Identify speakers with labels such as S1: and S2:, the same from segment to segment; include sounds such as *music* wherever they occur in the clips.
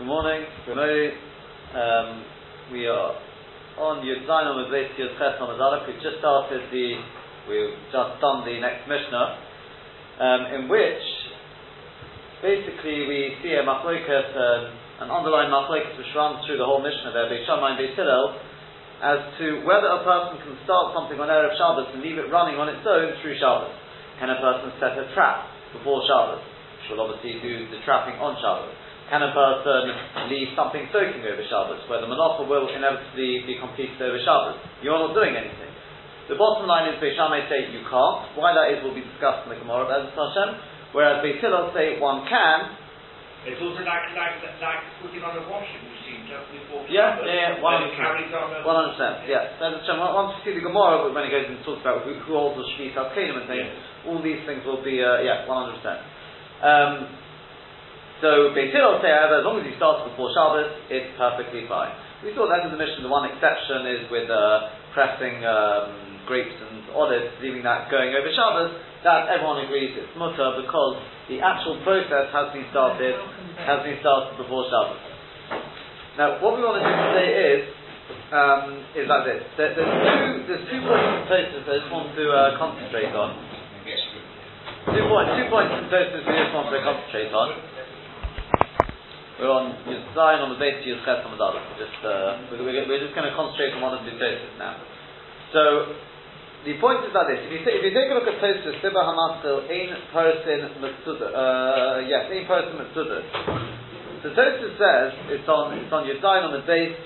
S1: Good morning. Good morning. Um, we are on Yud Zayin with Beis Yud Ches on Aleph. We've just started the, we've just done the next Mishnah, um, in which basically we see a machlokas, um, an underlying machlokas which runs through the whole Mishnah there, Beis Shammai and Beis Hillel, as to whether a person can start something on Erev Shabbos and leave it running on its own through Shabbos. Can a person set a trap before Shabbos? Will obviously do the trapping on Shabbos. Can a person leave something soaking over Shabbos, where the malacha will inevitably be completed over Shabbos? You're not doing anything. The bottom line is Beis Shammai say you can't. Why that is will be discussed in the Gemara, Bez Hashem. Whereas Beis Hillel say one can.
S2: It's also like, like, like putting on a washing machine just before
S1: Yeah,
S2: Shabbos,
S1: yeah, yeah, one
S2: carries on
S1: One hundred percent. Yeah. Bez Hashem. Once we see the Gemara, when it goes and talks about who, who holds the Shvit al and things, all these things will be uh, yeah, one hundred percent. So Beis Hillel say, however, as long as you start before Shabbos, it's perfectly fine. We saw that in the mission. The one exception is with uh, pressing um, grapes and olives, leaving that going over Shabbos. That everyone agrees it's mutter because the actual process has been started has been started before Shabbos. Now, what we want to do today is um, is like this. There, there's two there's two points in Tosfos I just want to uh, concentrate on. Two points, two points in Tosfos we just want to concentrate on. We're on Zion on the base Yud Ches on the Just uh, we're, we're, just going to concentrate on one of the Tosfos now. So the point is like this: if you, if you take a look at Tosfos, Sibah Hamaskil, Ein Person Mitzuda, uh, yes, Ein Person Mitzuda. So Tosfos says it's on it's on Zion on the base.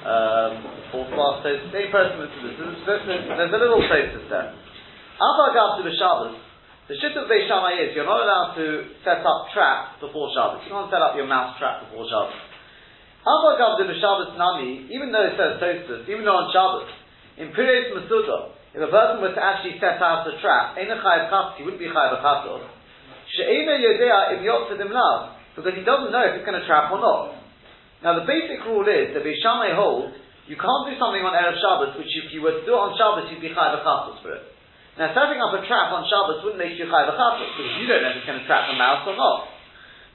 S1: Um, fourth last Tosfos, Ein Person Mitzuda. So there's a little Tosfos there. To the Shabbos. The shit of Beis Shammai is you're not allowed to set up traps before Shabbos. You can't set up your mouse trap before Shabbos. Alpha Gav to the Shabbos Nami, even though it says Tosfos, even though on Shabbos, in Pires Masuda, if a person were to actually set out a trap, Ein Chayav Chas, he wouldn't be Chayav Chasov. She'ena Yodea Im Yotzedim Lav, because he doesn't know if it's going to trap or not. Now the basic rule is that Beis Shammai holds you can't do something on Erev Shabbos which if you were to do it on Shabbos you'd be Chayav Chasov for it. Now, setting up a trap on Shabbos wouldn't make you chayav because you don't know if it's going to trap a mouse or not.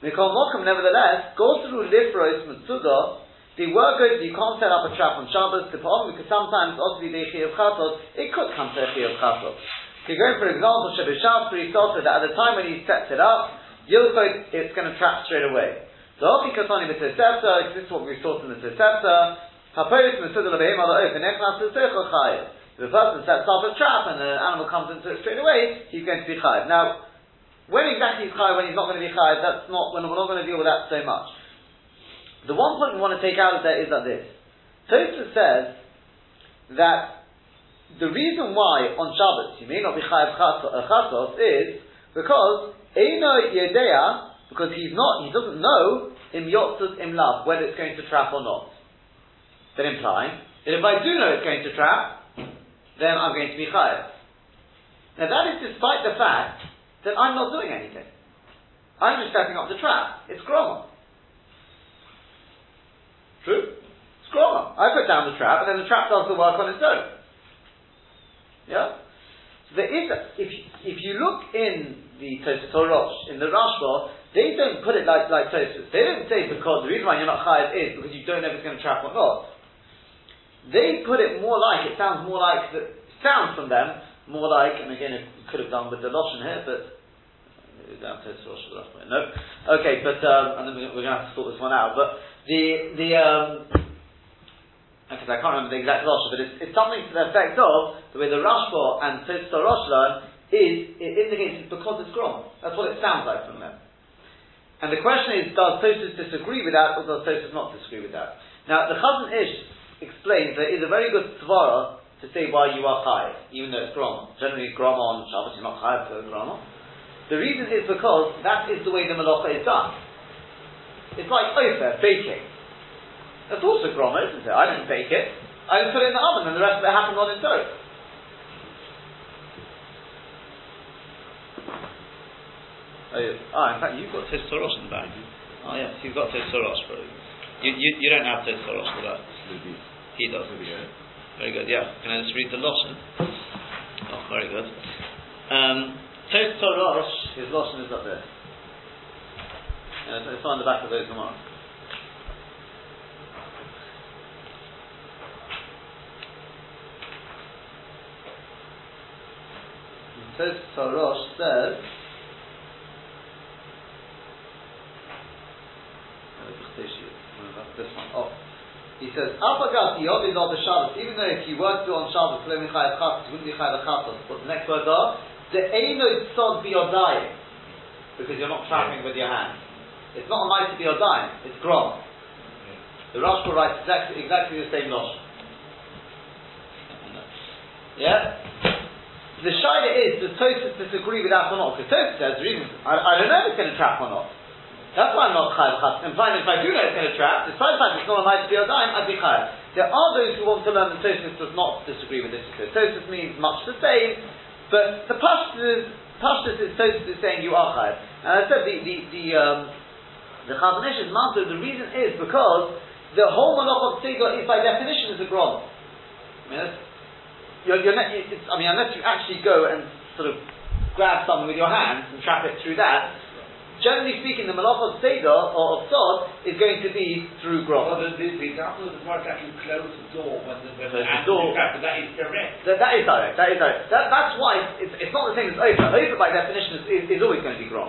S1: Mikol Mokum, nevertheless, go through Lifros Mitzuda, the word goes, you can't set up a trap on Shabbos, the problem, because sometimes, obviously, the Chiyav Chatos, it could come to a Chiyav Chatos. So you go, for example, Shabbat Shabbos, also that at the time when he sets it up, Yilchot, it's going to trap straight away. So, Hoki Katoni B'Tosefta, this is what we saw in the Tosefta, Hapoyos Mitzuda L'Behem Ala Ofen, Echnas L'Seichel Chayav. A person sets up a trap and the animal comes into it straight away, he's going to be chayiv. Now, when exactly he's chayiv, when he's not going to be chayiv, that's not, when we're not going to deal with that so much. The one point we want to take out of there is that this. Tosfos says that the reason why on Shabbos you may not be chayiv uh, chasos is because Eino Yedea, because he's not, he doesn't know im yotzut im lav, whether it's going to trap or not. Then implying that if I do know it's going to trap, then I'm going to be chayav. Now that is despite the fact that I'm not doing anything. I'm just setting up the trap. It's groma. True? It's groma. I put down the trap, and then the trap does the work on its own. Yeah? So there is, a, if, if you look in the Tosfos in the Rashba, they don't put it like, like Tosfos. They don't say because the reason why you're not chayav is because you don't know if it's going to trap or not. They put it more like, it sounds more like, the, sounds from them, more like, and again, it could have done with the Loshen here, but no. Okay, but um, and then we're, going to have to sort this one out. But the the um, because I can't remember the exact Rosh, but it's, it's, something to the effect of the way the Rashba and Tosfos Rosh learn is it indicates it's because it's Grom. That's what it sounds like from them. And the question is, does Tosfos disagree with that, or does Tosfos not disagree with that? Now, the Chazon Ish explains that it's a very good svara to say why you are chayiv, even though it's grama. Generally, grama on Shabbos, you're not chayiv to grama. The reason is because that is the way the malacha is done. It's like ofer, baking. That's also grama, isn't it? I didn't bake it. I just put it in the oven and the rest of it happened on its own. Oh, oh, in fact, you've got Toros in the bag. Oh, yes, you've got Toros, bro. You, you, you don't have Toros for that. He doesn't. Very good, yeah. Can I just read the Lawson? Oh, very good. Um, Tof Rosh, his Lawson is up there. And it's on the back of those tomorrow. Tof Rosh says, uh, this one off. He says, Apagat Yod is the Shabbos, even though if you were to do on Shabbos, you wouldn't be Chayav Chatos. But the next words are, uh, the Eino Tzod Biyodayim, because you're not trapping with your hands. It's not a mighty Biyodayim, it's Grom. The Rashba writes exactly, exactly the same Losh. Yeah? The Shaila is, does Tosis disagree with that or not? Because Tosis says, the reason, I, I don't know if it's going to trap or not. That's why I'm not chayav chas. Implying if I do know it's going to trap, despite the fact it's not a nice deal dime, I'd be chayav. There are those who want to learn that Tosis does not disagree with this. Tosis means much the same, but the Pashtus, is Tosis is saying you are chayav. And I said the the the um, the Chazon Ish's answer. The reason is because the whole malach of Tzedor is by definition is a gron. I mean, you're, you're I mean, unless you actually go and sort of grab something with your hands and trap it through that, generally speaking, the malach of Seder or of Sod is going to be through Grom.
S2: Well, the, the, the example of the part that you close the door when the, when the,
S1: the door.
S2: Trapped, that is direct.
S1: That, that is direct. That is direct. That, that's why it's, it's not the same as Ofer. Ofer, by definition, is, is, is always going to be Grom.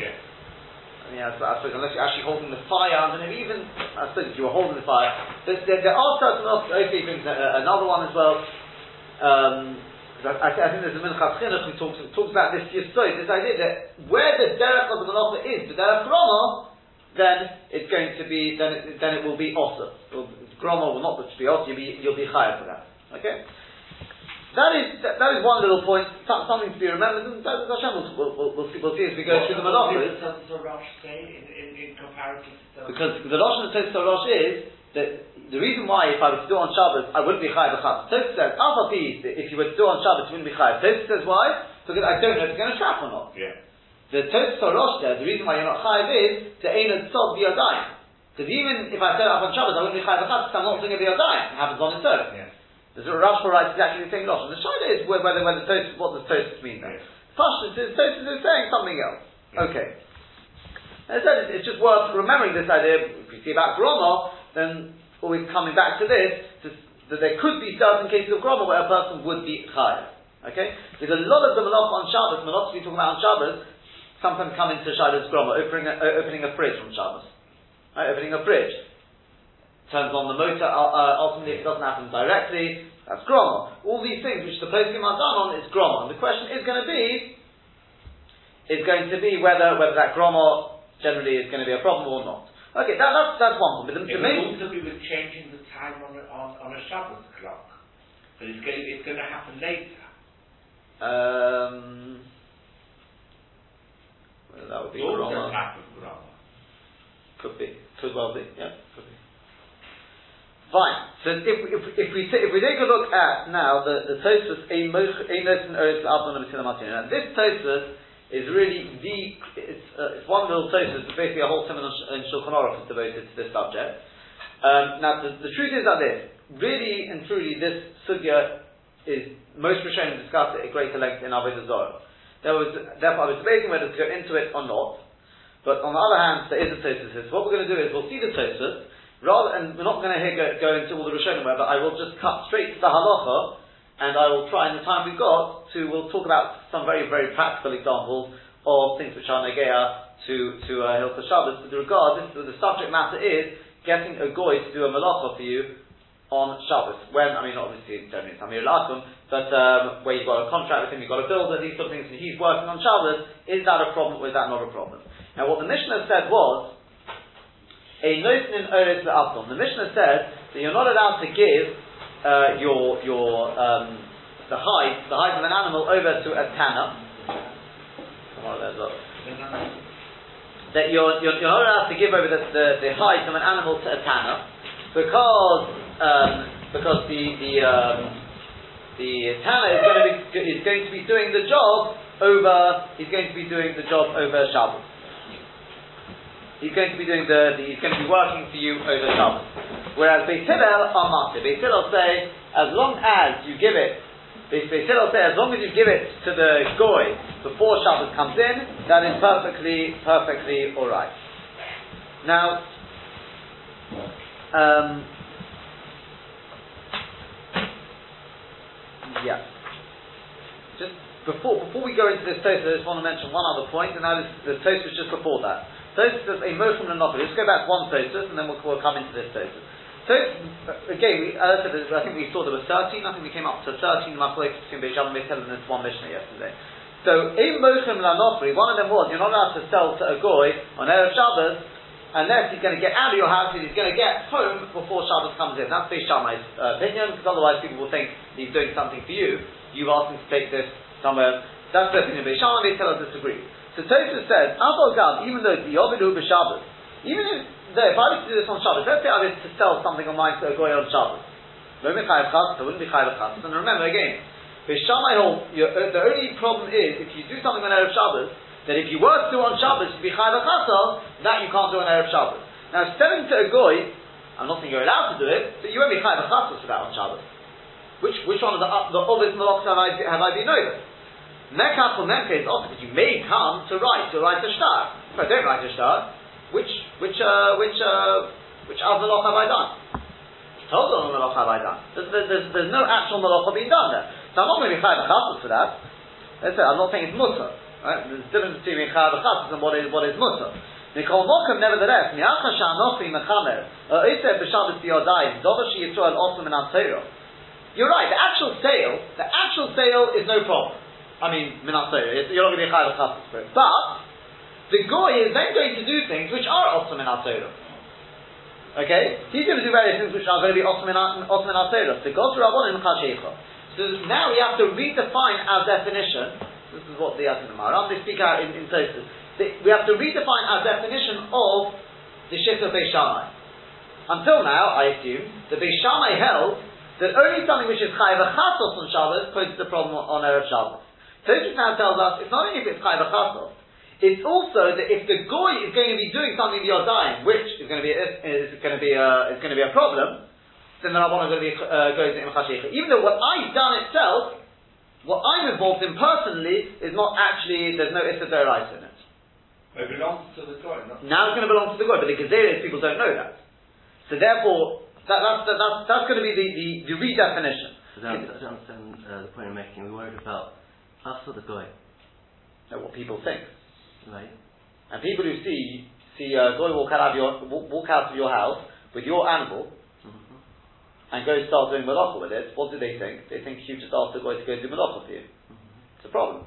S2: Yeah.
S1: I mean, I, I suppose unless you're actually holding the fire underneath, even I suppose if you were holding the fire, there, there, there are certain. Ofer brings another one as well. Um, I, I, think there's a Minchas Chinuch who talks, talks about this Yisod, this idea that where the derech of the Malacha is, the derech Groma, then it's going to be, then it, then it will be Osa. Groma will not be Osa, you'll be, you'll be higher for that. Okay? That is, that, that is one little point, something to be remembered, and that, Hashem will, will, we'll, see, we'll see as we go
S2: What
S1: through the
S2: what
S1: Malachas.
S2: does the Rosh say in, in, in comparative to
S1: Because the Rosh and the Rosh is that the reason why if I were to do on Shabbos I wouldn't be chayav b'chaz. Tosfos says alpha p if you were to do on Shabbos you wouldn't be chayav. Tosfos says why? Because I don't know if it's going to trap or not.
S2: Yeah.
S1: The Tosfos Rosh says the reason why you're not chayav is the ain't tzod b'yadayim. Because even if I set up on Shabbos I wouldn't be chayav b'chaz because I'm not doing it b'yadayim. It happens on its own.
S2: Yeah.
S1: The Rashba writes exactly the same. And the Shaila is whether whether Tosfos what does Tosfos mean there. Pashtus is is saying something else. Okay. As I said, it's, just worth remembering this idea. If you see about Groma, then always coming back to this, to, that there could be certain cases of Groma where a person would be chayav. Okay? Because a lot of the malach on Shabbos, malachs we talk about on Shabbos, sometimes come into Shabbos Groma, opening a, uh, opening a fridge from Shabbos. Right? Opening a fridge. Turns on the motor, uh, uh, ultimately it doesn't happen directly, that's Groma. All these things which the poskim are done on is Groma. And the question is going to be, is going to be whether, whether that Groma generally is going to be a problem or not. Okay, that, that's, that's one problem. But the,
S2: It would
S1: main,
S2: also be with changing the time on a, on, on a Shabbos clock. But it's going, it's going to happen later.
S1: um, well, that would be Groma. Could be. Could well be. Yeah. Fine. So if, if, if we if we take a look at now the the Tosfos Einos and Abdon Now this Tosfos is really the it's, uh, it's one little Tosfos, but basically a whole seminar in Shulchan Aruch is devoted to this subject. Um, now the, the truth is that this really and truly this sugya is most Rishonim discussed at greater length in Avodah Zorah. There was therefore I was debating whether to go into it or not. But on the other hand, there is a Tosfos. So what we're going to do is we'll see the Tosfos, rather, and we're not going to go, go into all the Rishonim, but I will just cut straight to the halacha, and I will try in the time we've got to, we'll talk about some very, very practical examples of things which are negea to, to uh, Shabbos. With regard, this, the subject matter is getting a goy to do a malacha for you on Shabbos. When, I mean, obviously, in generally it's Amir Lakum, but um, where you've got a contract with him, you've got a builder, these sort of things, and he's working on Shabbos, is that a problem or is that not a problem? Now, what the Mishnah said was, a notion in Oris Abdon. The Mishnah said that you're not allowed to give uh, your your um, the hide the hide of an animal over to a tanner. That you're, you're, you're not allowed to give over the, the, the hide of an animal to a tanner because um, because the the um, the tanner is going to be is going to be doing the job over he's going to be doing the job over Shabbos. He's going to be doing the, the he's going to be working for you over Shabbos. Whereas Beit Hillel are master. Beit Hillel say as long as you give it Beit Beit Hillel say as long as you give it to the goy before Shabbos comes in, that is perfectly perfectly all right. Now, um, yeah, just before before we go into this Tosa, I just want to mention one other point, and that is the Tosa just before that. Tosa says a Mochum Monopoly. Let's go back to one Tosa, and then we'll, we'll come into this Tosa. So again, we, as I I think we saw there were 13. I think we came up to 13 Machlokes between Beis Shammai and this one Mishnah yesterday. So in Mochem Lanofri, one of them was you're not allowed to sell to a goy on erev Shabbos unless he's going to get out of your house and he's going to get home before Shabbos comes in. That's Beis Shammai's uh, opinion because otherwise people will think he's doing something for you. You've asked him to take this somewhere. That's the opinion of Beis Shammai. They tell us disagree. So Tosfos says, Gad, even though the Yovidu B'Shabbos, even if, though if I was to do this on Shabbos, let's say I was to sell something on mine to a goy on Shabbos. No Michayev Chas, I wouldn't be Chayev Chas. And remember again, Bishamai hold, uh, the only problem is if you do something on Erev Shabbos, that if you were to do on Shabbos to be Chai that you can't do on Erev Shabbos. Now, selling to a goy, I'm not saying you're allowed to do it, but you won't be Chai for that on Shabbos. Which, which one of the, uh, the obvious malachs have I, have I been over? Mekach or Memke is also because you may come to write, to write a star. If I don't write a star, which, which, uh, which, uh, which other malach have I done? Told on the malach have I done. There's, there's, there's no actual malach being done there. So I'm not going to be chayav for that. Let's say, I'm not saying it's mutter. Right? There's a difference between being chayav and what is what is mutter. Nikol Mokum, nevertheless, mi'acha sha'anochi mechamer, oiseh b'shabbos b'yodayim, dovashi yisrael osum in You're right, the actual sale, the actual sale is no problem. I mean, minasayra, you're not going to be chayav for it. But, the goy is then going to do things which are osum in Okay? He's going to do various things which are going to be osum in Asera. The God Rabban in so now we have to redefine our definition. This is what the Yasin Maharam, they speak out in, in places. We have to redefine our definition of the Shita Beis Shammai. Until now, I assume, the Beis Shammai held that only something which is Chayav Chasos on Shabbos poses the problem on Erev Shabbos. Tosfos now tells us it's not only if it's Chayav Chasos, it's also that if the goy is going to be doing something you're dying, which is going to be is going to be a, is going to be a problem, then the Rabbanah going to be uh, goes in Chashicha. Even though what I've done itself, what I'm involved in personally, is not actually, there's no Issa in it.
S2: It belongs to the Goy.
S1: Now it's going to belong to the Goy, but the Gezeres people don't know that. So therefore, that, that's, that, that's, that's going to be the, the, the redefinition.
S3: I don't, I don't understand uh, the point you're making. We're worried about us or the Goy.
S1: No, what people think.
S3: Right.
S1: And people who see see uh, Goy walk out of your walk out of your house with your animal, and go start doing malacha with it, what do they think? They think you just asked the guy to go do malacha for you. It's a problem.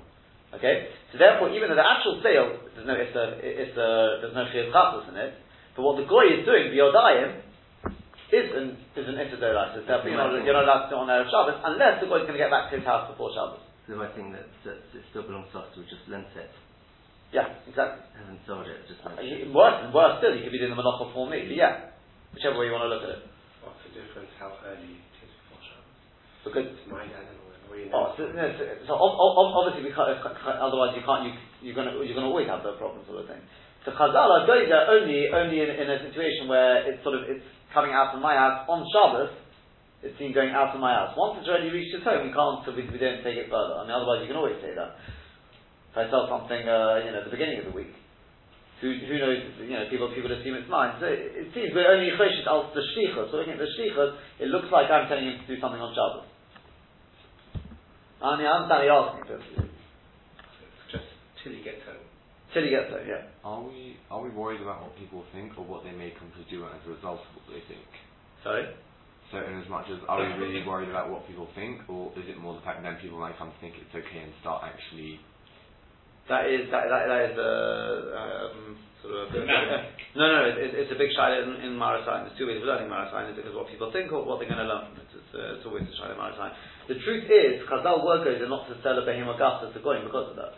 S1: Okay? So therefore, even though the actual sale, there's no, it's a, it's a, there's no chiyuv in it, but what the goy is doing, the biyodayim, is an, is an issa So therefore, you're not, you're not allowed to do it on Erev Shabbos, unless the guy is going to get back to his house before Shabbos.
S3: So I think that, that it still belongs to us, we just lent it.
S1: Yeah, exactly.
S3: Haven't sold it, just
S1: uh, worse, worse still, you could be doing the malacha for me, but yeah, whichever way you want to look at it What's the
S2: difference how early it is before Shabbos.
S1: Because
S2: it's my animal.
S1: Oh, so, no, so, so obviously we can't, otherwise you can't, you, you're going to you're going to always have that problem sort of thing. So Chazal are going there only only in, in, a situation where it's sort of it's coming out from my house on Shabbos. It's seen going out from my house. Once it's already reached its home, we can't. So we, we don't take it further. I mean, otherwise you can always say that. If I sell something, uh, you know, at the beginning of the week, who, who knows, you know, people, people assume it's mine. So it, it seems we're only choshet al the shlichus. So looking at the shlichus, it looks like I'm telling him to do something on Shabbos. I mean, I understand he asked me to.
S2: Just till he gets home.
S1: Till he gets home, yeah.
S4: Are we, are we worried about what people think or what they may come to do as a result of what they think?
S1: Sorry?
S4: So in as much as, are we really worried about what people think or is it more the fact that then people might come to think it's okay and start actually
S1: that is that, that, that is a um, sort of a, *laughs* no no it, it's a big shayla in, in Marasayan. There's two ways of learning Marasayan. It's because what people think or what they're going to learn. from It's, it's, uh, it's always a shayla in Marasayan. The truth is, Chazal workers are not to sell a behemoth to going because of that.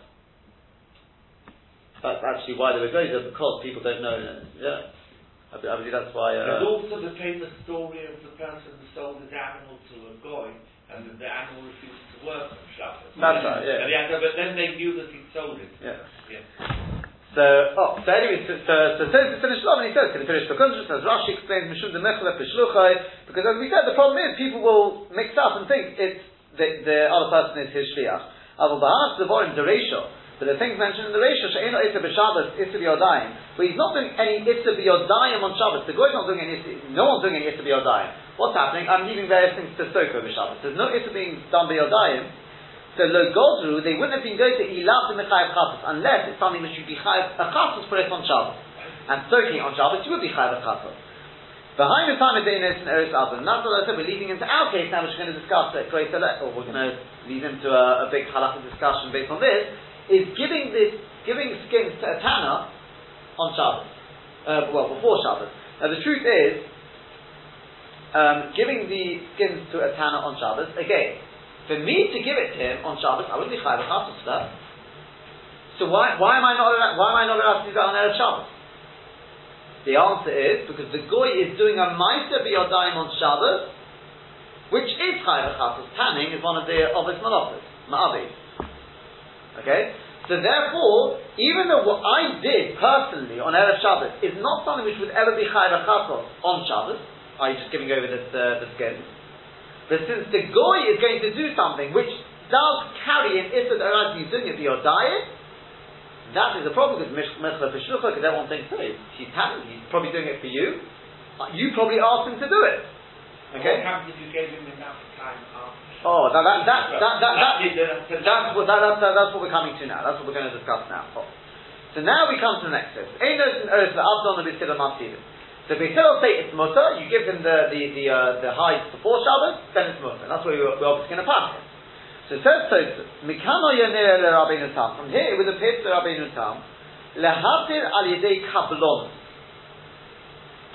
S1: That's actually why they were going there because people don't know. Yeah. I, I believe that's why.
S2: Uh, There's also the famous story of the person who sold his animal to a goy and the animal refused to work on Shabbos.
S1: That's right, yeah.
S2: And had, but then they knew that he sold it.
S1: Yeah. yeah. So, oh, so anyway, so, so, so says to finish off, and he says, can he finish the contrast, as Rashi explains, Mishum de Mechla Peshluchai, because as we said, the problem is, people will mix up and think it's, the, the other person is his Shliach. Aval Bahas, the Vorim, but the things mentioned in the ratio, She'eno Issa B'Shabbos, Issa B'Yodayim, but he's not doing any Issa B'Yodayim on Shabbos. The Goy's not doing any Issa, no one's doing any Issa B'Yodayim. What's happening? I'm leaving various things to Soko B'Shabbos. There's no Issa being done B'Yodayim. So lo godru, they wouldn't have been going to ilav the mechayev chatos unless it's something which would be chayev a chatos for it on Shabbos. And soaking on Shabbos, you would be chayev a chatos. Behind the time of Dainis and Eretz Adam, that's what I said, we're leading into our case now, which we're going to discuss at length, or we're going to lead into a, a big halakha discussion based on this, is giving this, giving skins to a tanner on Shabbos. Uh, well, before Shabbos. Now the truth is, um, giving the skins to a tanner on Shabbos, again, for me to give it to him on Shabbos, I wouldn't be chayav a for that. So why, why am I not allowed, why am I not allowed to do that on Erev Shabbos? The answer is because the goy is doing a meiser biyodayim on Shabbos, which is chayav chatos. Tanning is one of the obvious malachas, ma'avis. Okay, so therefore, even though what I did personally on erev Shabbos is not something which would ever be chatos on Shabbos, i.e., just giving over this, uh, the skin, but since the goy is going to do something which does carry an issa doing it for your diet, that is a problem because Mechla Peshlucha, because everyone thinks, hey, he's having, he's probably doing it for you. Uh, you probably asked him to do it.
S2: Okay? What happens if you gave him enough time after?
S1: Oh, that, that, that, that, that, that, that's, what, that, that, that's what we're coming to now. That's what we're going to discuss now. Oh. So now we come to the next verse. Einos and Eretz Abdon and B'Sila Masivim. So B'Sila say it's mutter, you give him the, the, the, uh, the hides before Shabbos, then it's mutter. That's where we're, we're obviously going to pass it. So it says Tosfos, Mikano Yonir le Rabbeinu Tam. From here it would appear to Rabbeinu Tam, lehatir al yedei kablon.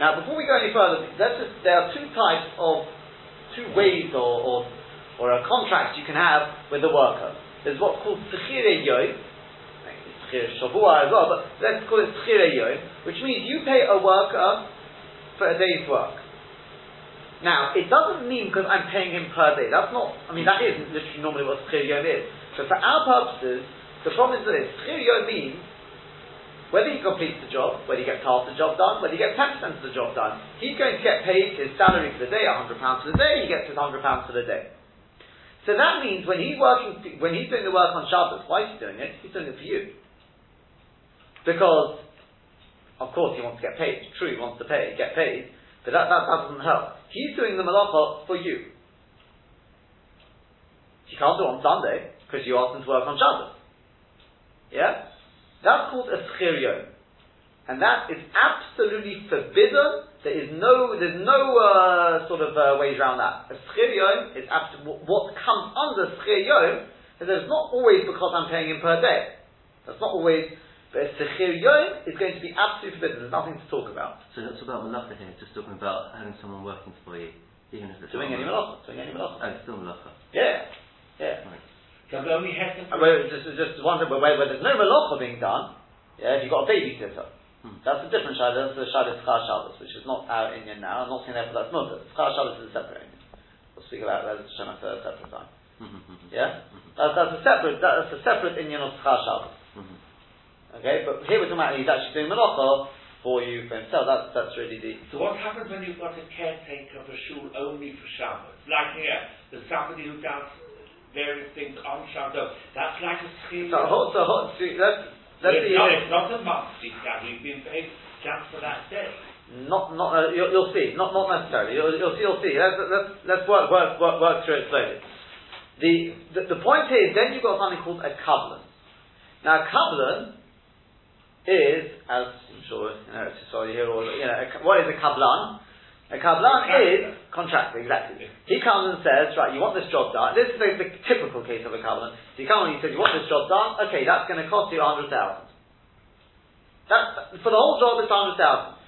S1: Now before we go any further, just, there are two types of, two ways or, or, or a contract you can have with the worker. There's what's called Tzechire Yom, Shavua as well, but let's call it Tzechire Yom, which means you pay a worker for a day's work. Now, it doesn't mean because I'm paying him per day. That's not, I mean, that isn't literally normally what Schir Yom is. But for our purposes, the problem is this. Schir Yom means whether he completes the job, whether he gets half the job done, whether he gets 10% of the job done, he's going to get paid his salary for the day, £100 for the day, he gets his £100 for the day. So that means when he's working, when he's doing the work on Shabbos, why is he doing it? He's doing it for you. Because, of course, he wants to get paid. True, he wants to pay, get paid. But that, that, that doesn't help. He's doing the malacha for you. He can't do it on Sunday because you asked him to work on Shabbos. Yeah? That's called a schirion. And that is absolutely forbidden. There is no, there's no uh, sort of uh, ways around that. A schirion is absolutely, what comes under schirion is that it's not always because I'm paying him per day. That's not always but Sechir Yom is going to be absolutely forbidden. There's nothing to talk about.
S3: So that's about Malacha here, just talking about having someone working for you, even if it's
S1: doing any Malacha. Doing any Malacha.
S3: Oh, still Malacha.
S1: Yeah. Yeah.
S3: Right.
S2: So the only has.
S1: Well, just, just one thing, where, where there's no Malacha being done, yeah, if you've got a babysitter, hmm. that's a different Shabbos, that's the Shabbos Char Shabbos, which is not our Indian now. I'm not saying that, but that's not it. Char Shabbos is a separate Indian. We'll speak about that at a separate time. Mm-hmm. Yeah? Mm-hmm. That's, that's a separate, that's a separate Indian of Char Shabbos. Mm-hmm. Okay, but here we're talking about he's actually doing malacha for you for himself. That's that's really the.
S2: So what happens when you've got a caretaker for a shul only for Shabbos? Like here, there's somebody who does various things on Shabbos. That's like a scheme.
S1: So, so, so, so let's let's
S2: see. Not, it's not a month. We've been paid just for that day.
S1: Not, not. Uh, you'll, you'll, see. Not, not necessarily. You'll, you'll see. You'll see. Let's, let's, let's work, work, work, work through it slowly. The, the, the point here is then you've got something called a kablan. Now, a kablan is, as I'm sure you know, sorry here, or you know, what is a kablan? A kablan is contractor, exactly. He comes and says, right, you want this job done. This is the, the typical case of a kablan. So he comes and he says, you want this job done? Okay, that's going to cost you hundred thousand. That for the whole job, it's hundred thousand.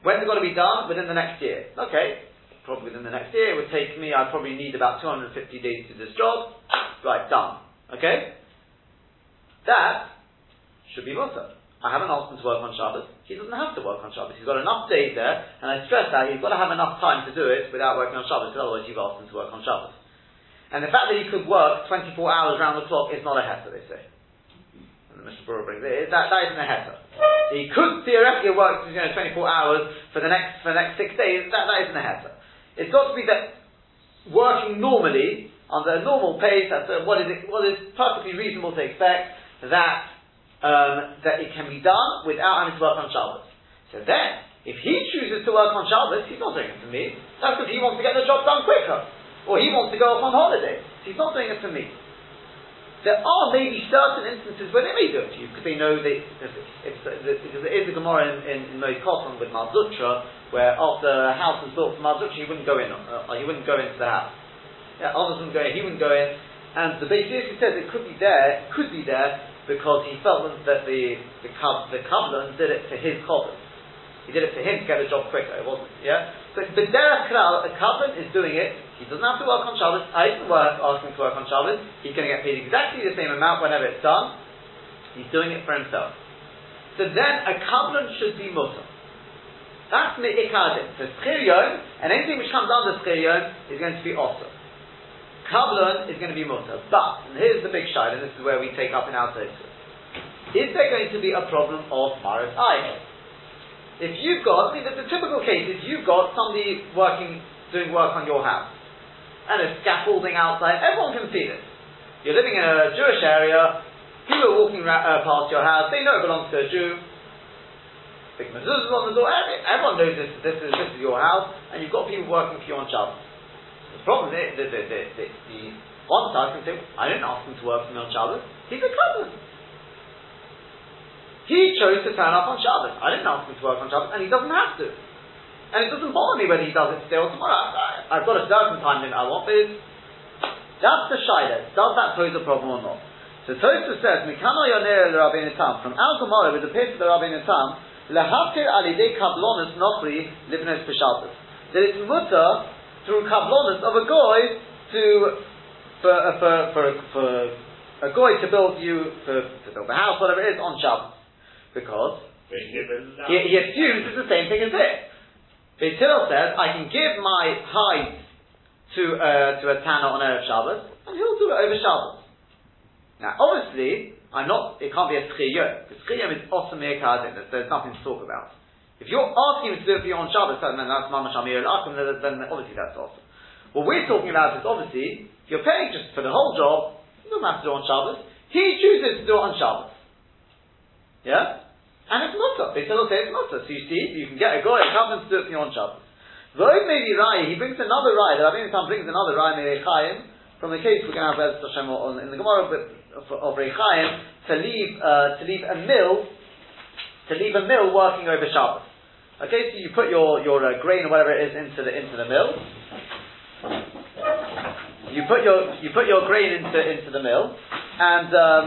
S1: When's it got to be done? Within the next year. Okay, probably within the next year. It would take me. I probably need about 250 days to do this job. Right, done. Okay, that should be mutter. I haven't asked him to work on Shabbos. He doesn't have to work on Shabbos. He's got enough days there, and I stress that he's got to have enough time to do it without working on Shabbos, because otherwise you've asked him to work on Shabbos. And the fact that he could work 24 hours around the clock is not a heter, they say. And Mishnah Berurah brings it, that, that isn't a heter. He could theoretically work you know, 24 hours for the next, for the next six days, that, that isn't a heter. It's got to be that working normally, under a normal pace, that's uh, what is, what is perfectly reasonable to expect, that um, that it can be done without having to work on Shabbos. So then, if he chooses to work on Shabbos, he's not doing it for me. That's because he wants to get the job done quicker. Or he wants to go off on holiday. He's not doing it for me. There are maybe certain instances where they may do it to you because they know if, if, because there is a Gemara in, in, in Moed Katan with Mar Zutra where after a house was built for Mar Zutra he wouldn't go in, uh, he wouldn't go into the house. Yeah, others wouldn't go in, he wouldn't go in. And the Beis says it could be there, could be there because he felt that the the, the Kabbalah did it for his Chobbas. He did it for him to get the job quicker. It wasn't, yeah. So the Derech Klal, a Kabbalah is doing it. He doesn't have to work on Shabbos. I didn't work, ask him to work on Shabbos. He's going to get paid exactly the same amount whenever it's done. He's doing it for himself. So then a Kabbalah should be mutter. That's me'ikadim. So schir and anything which comes under schir is going to be also. Kabbalah is going to be mutter. But, and here's the big shine, and this is where we take up in our Is there going to be a problem of Maris Ayah? If you've got, I mean, the, the typical case is you've got somebody working, doing work on your house, and there's scaffolding outside, everyone can see this. You're living in a Jewish area, people are walking ra- uh, past your house, they know it belongs to a Jew, big mezuzahs on the door, everyone knows this, this, is, this is your house, and you've got people working for you on Shabbos. The problem is, the, the, the, the, the one side can say, I didn't ask him to work for me on Shabbos, he's a cousin. He chose to turn up on Shabbos. I didn't ask him to work on Shabbos, and he doesn't have to. And it doesn't bother me whether he does it today or tomorrow. I, have got a certain time limit I want, but that's the shayla. Does that pose a problem or not? So Tosfos says, Mikano Yonir the Rabbi Tam, from Al Gemara with the pit of the Rabbi Tam, Lehatir alidei kablonis nochri libnes b'Shabbos. That it's mutter through kablonis of a goy to for uh, for for for a goy to build you for to build a house, whatever it is, on Shabbos. Because he, he assumes it's the same thing as this. Hillel says, I can give my hide to, uh, to a tanner on Erev Shabbos, and he'll do it over Shabbos. Now, obviously, I'm not, it can't be a schiyot, because schiyot is awesome there's, there's nothing to talk about. If you're asking him to do it for you on Shabbos, then that's Mama Shamir al then, then obviously that's awesome. What we're talking about is obviously, if you're paying just for the whole job, you don't have to do it on Shabbos. He chooses to do it on Shabbos. Yeah? And it's mutter. They still say it's mutter. So you see, you can get a guy, a covenant to do it for you on Shabbos. Void maybe Rai, he brings another Rai, the Rabbi Tam brings another Rai, Chaim, from the case we're going to have Bez Hashem in the Gemara of, of Rechaim, to leave, uh, to leave a mill, to leave a mill working over Shabbos. Okay, so you put your, your uh, grain or whatever it is into the, into the mill. You put your, you put your grain into, into the mill, and, um,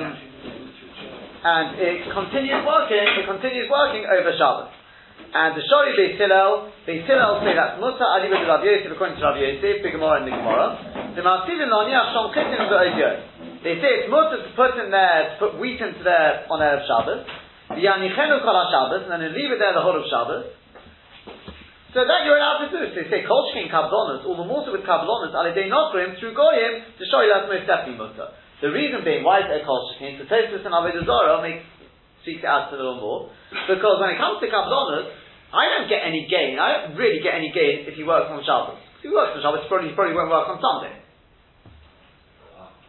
S1: and it continues working, it continues working over Shabbos. And the Shori Beis Hillel, Beis Hillel say that's Musa Ali with Rav Yosef according to Rav Yosef, the Gemara in the Gemara. The Martivin Loniach Shom Chitin They say it's Musa to put in there, to put wheat into there on Erev Shabbos. The Yanichenu Kol Shabbos, and then leave it there the whole of Shabbos. So that you're allowed to do. So they say Kol Shkin Kablonas, all the more so with Kablonas, Alidei Nokrim, through Goyim, to show you that's most definitely Musa. The reason being, why is it a kol shekin? So Tosfos and Avodah Zarah make speak out a little more because when it comes to kabbalah, I don't get any gain. I don't really get any gain if he works on Shabbos. If he works on Shabbos, probably, he probably won't work on Sunday.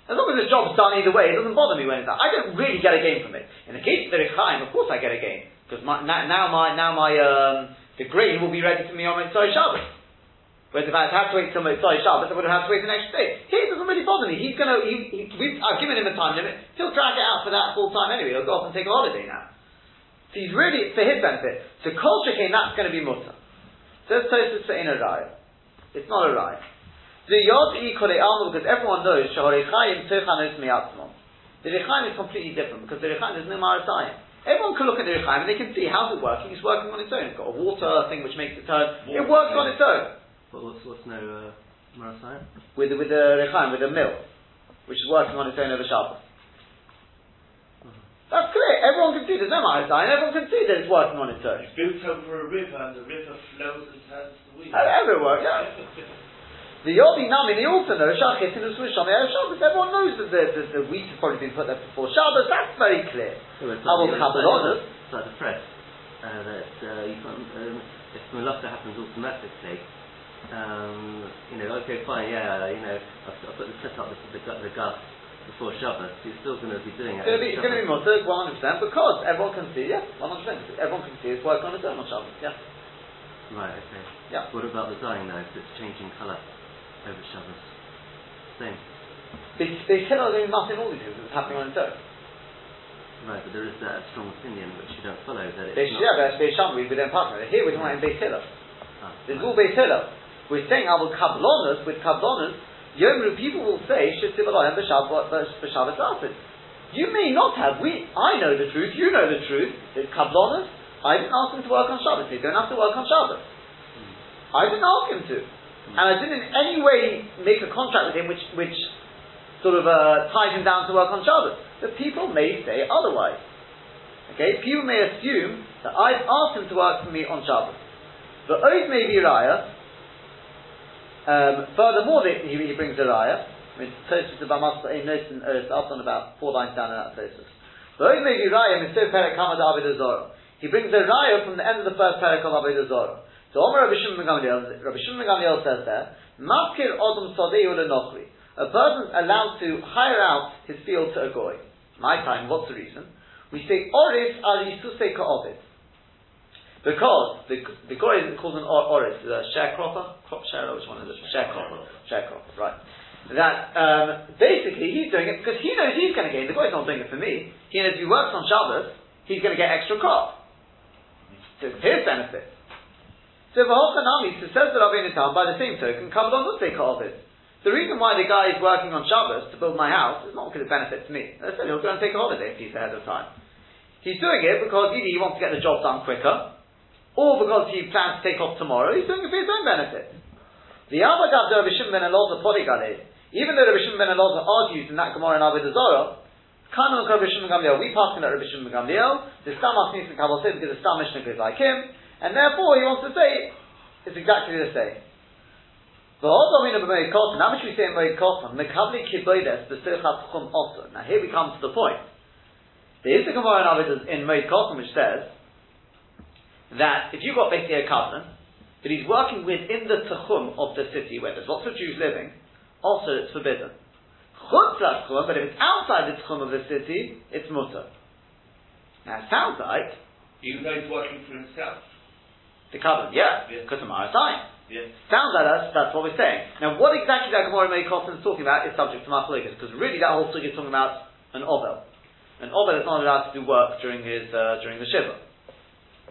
S1: As long as the job's done either way, it doesn't bother me when it's done. I don't really get a gain from it. In the case of the Rechaim, of course I get a gain because now my now my um, the grain will be ready for me on my Shabbos. Whereas if I had to wait till Motzai Shabbos, I would have to wait the next day. It doesn't really bother me. He's going to, he, he, I've given him a time limit. He'll drag it out for that full time anyway. He'll go off and take a holiday now. So he's really, for his benefit. So culture came, that's going to be mutter. So it's Tosfos for in a raya. It's not a raya. The yod ikole alma because everyone knows shahorechaim tochanos miatzmon. The rechaim is completely different because the rechaim is no marasayim. Everyone can look at the rechaim and they can see how's it working. It's working on its own. It's got a water thing which makes it turn. Water it works on its own.
S3: But what's, what's no uh, Marasayim?
S1: With, with the Rechaim, with the mill, which is working on its own over Shabbos. Uh-huh. That's clear. Everyone can see there's no Marasayim. Everyone can see that it's working on its own.
S2: It's built over a river and the river flows and turns the wheel.
S1: Everywhere, yeah. *laughs* The Yodi Nami, they also know Shachit in the Swish on the Shabbos. Everyone knows that the, the, the, wheat has probably been put there before Shabbos. That's very clear.
S3: Will Kabbalah? It's like the press. Uh, that uh, you can't, um, if Malacha happens automatically, um, you know, okay, fine, yeah, you know, I've, I've put the set up the, the, the gus before Shabbos, you're still going to be doing it.
S1: It's going to be, more to 100% because everyone can see, yeah, 100%. Everyone can see it's working on its own on Shabbos, yeah.
S3: Right, okay.
S1: Yeah.
S3: What about the dyeing though, if it's changing colour over Shabbos? Same.
S1: They, they still are doing nothing all these things that's happening on its own.
S3: Right, but there is that strong opinion which you don't follow that it's
S1: They
S3: not.
S1: yeah, that's Beis Shammai, we don't partner. Here we're talking about Beis Hillel.
S3: Ah,
S1: There's
S3: right.
S1: all Beis Hillel. We're saying our kablonas with kablonas. Yomru people will say Shetivalayim b'Shabbat Asid. You may not have. We, I know the truth. You know the truth. There's kablonas. I didn't ask him to work on Shabbos. They don't have to work on Shabbos. I didn't ask him to, and I didn't in any way make a contract with him which which sort of uh, ties him down to work on Shabbos. But people may say otherwise. Okay, people may assume that I've asked him to work for me on Shabbos. The oath may be raya. Um, furthermore, they- he, he brings a raya. I mean, Tosus Master a notes and oath up on about four lines down in that Tosus. The oath may be raya. Mister Perek Hamad. He brings a raya from the end of the first Perek of Azora. So Omer Rabbi Shimon ben Gamliel, Rabbi Shimon ben Gamliel says there, Maskir Odom Nochri. A person's allowed to hire out his field to a goy. My time, what's the reason? We say Oris al Yisuse Ka'ovid. Because the the goy is called an or- oris, a sharecropper, crop sharer, which one is it? Sharecropper, sharecropper, right? That um, basically he's doing it because he knows he's going to gain. The guy's not doing it for me. He knows if he works on Shabbos, he's going to get extra crop. It's his benefit. So V'hochanami, so says the Rabbeinu Tam, by the same token, not take of it. The reason why the guy is working on Shabbos to build my house is not because it benefits me. I said he'll go and take a holiday if he's ahead of time. He's doing it because either he wants to get the job done quicker, or because he plans to take off tomorrow, he's doing it for his own benefit. The Abadav de Rabbi Shimon ben Elazar Podigale, even though Rabbi Shimon ben Elazar argues in that Gemara in Avodah Zorah, Kanon Rabbi Shimon Gamliel, we pass in that Rabbi Shimon Gamliel, the Stam Asnis and Kabbalah because the Stam Mishnah is like him, and therefore he wants to say it's exactly the same. How much we say in Moed Kotan, Mekabli Kiboides B'Sirchat Chum also. Now here we come to the point. There is a Gemara in Kotan which says that if you've got basically a covenant, but he's working within the Tachum of the city where there's lots of Jews living, also it's forbidden. But if it's outside the Tachum of the city, it's mutter. Now it sounds like
S2: Even though he's working for himself.
S1: The covenant, yeah,
S2: Yeah.
S1: because of Maratayim.
S2: Yes.
S1: Sounds like us, that's what we're saying. Now, what exactly that Gemara Kosten is talking about is subject to Machlokas, because really that whole sugi is talking about an Ovel. An Ovel is not allowed to do work during his, uh, during the Shiva.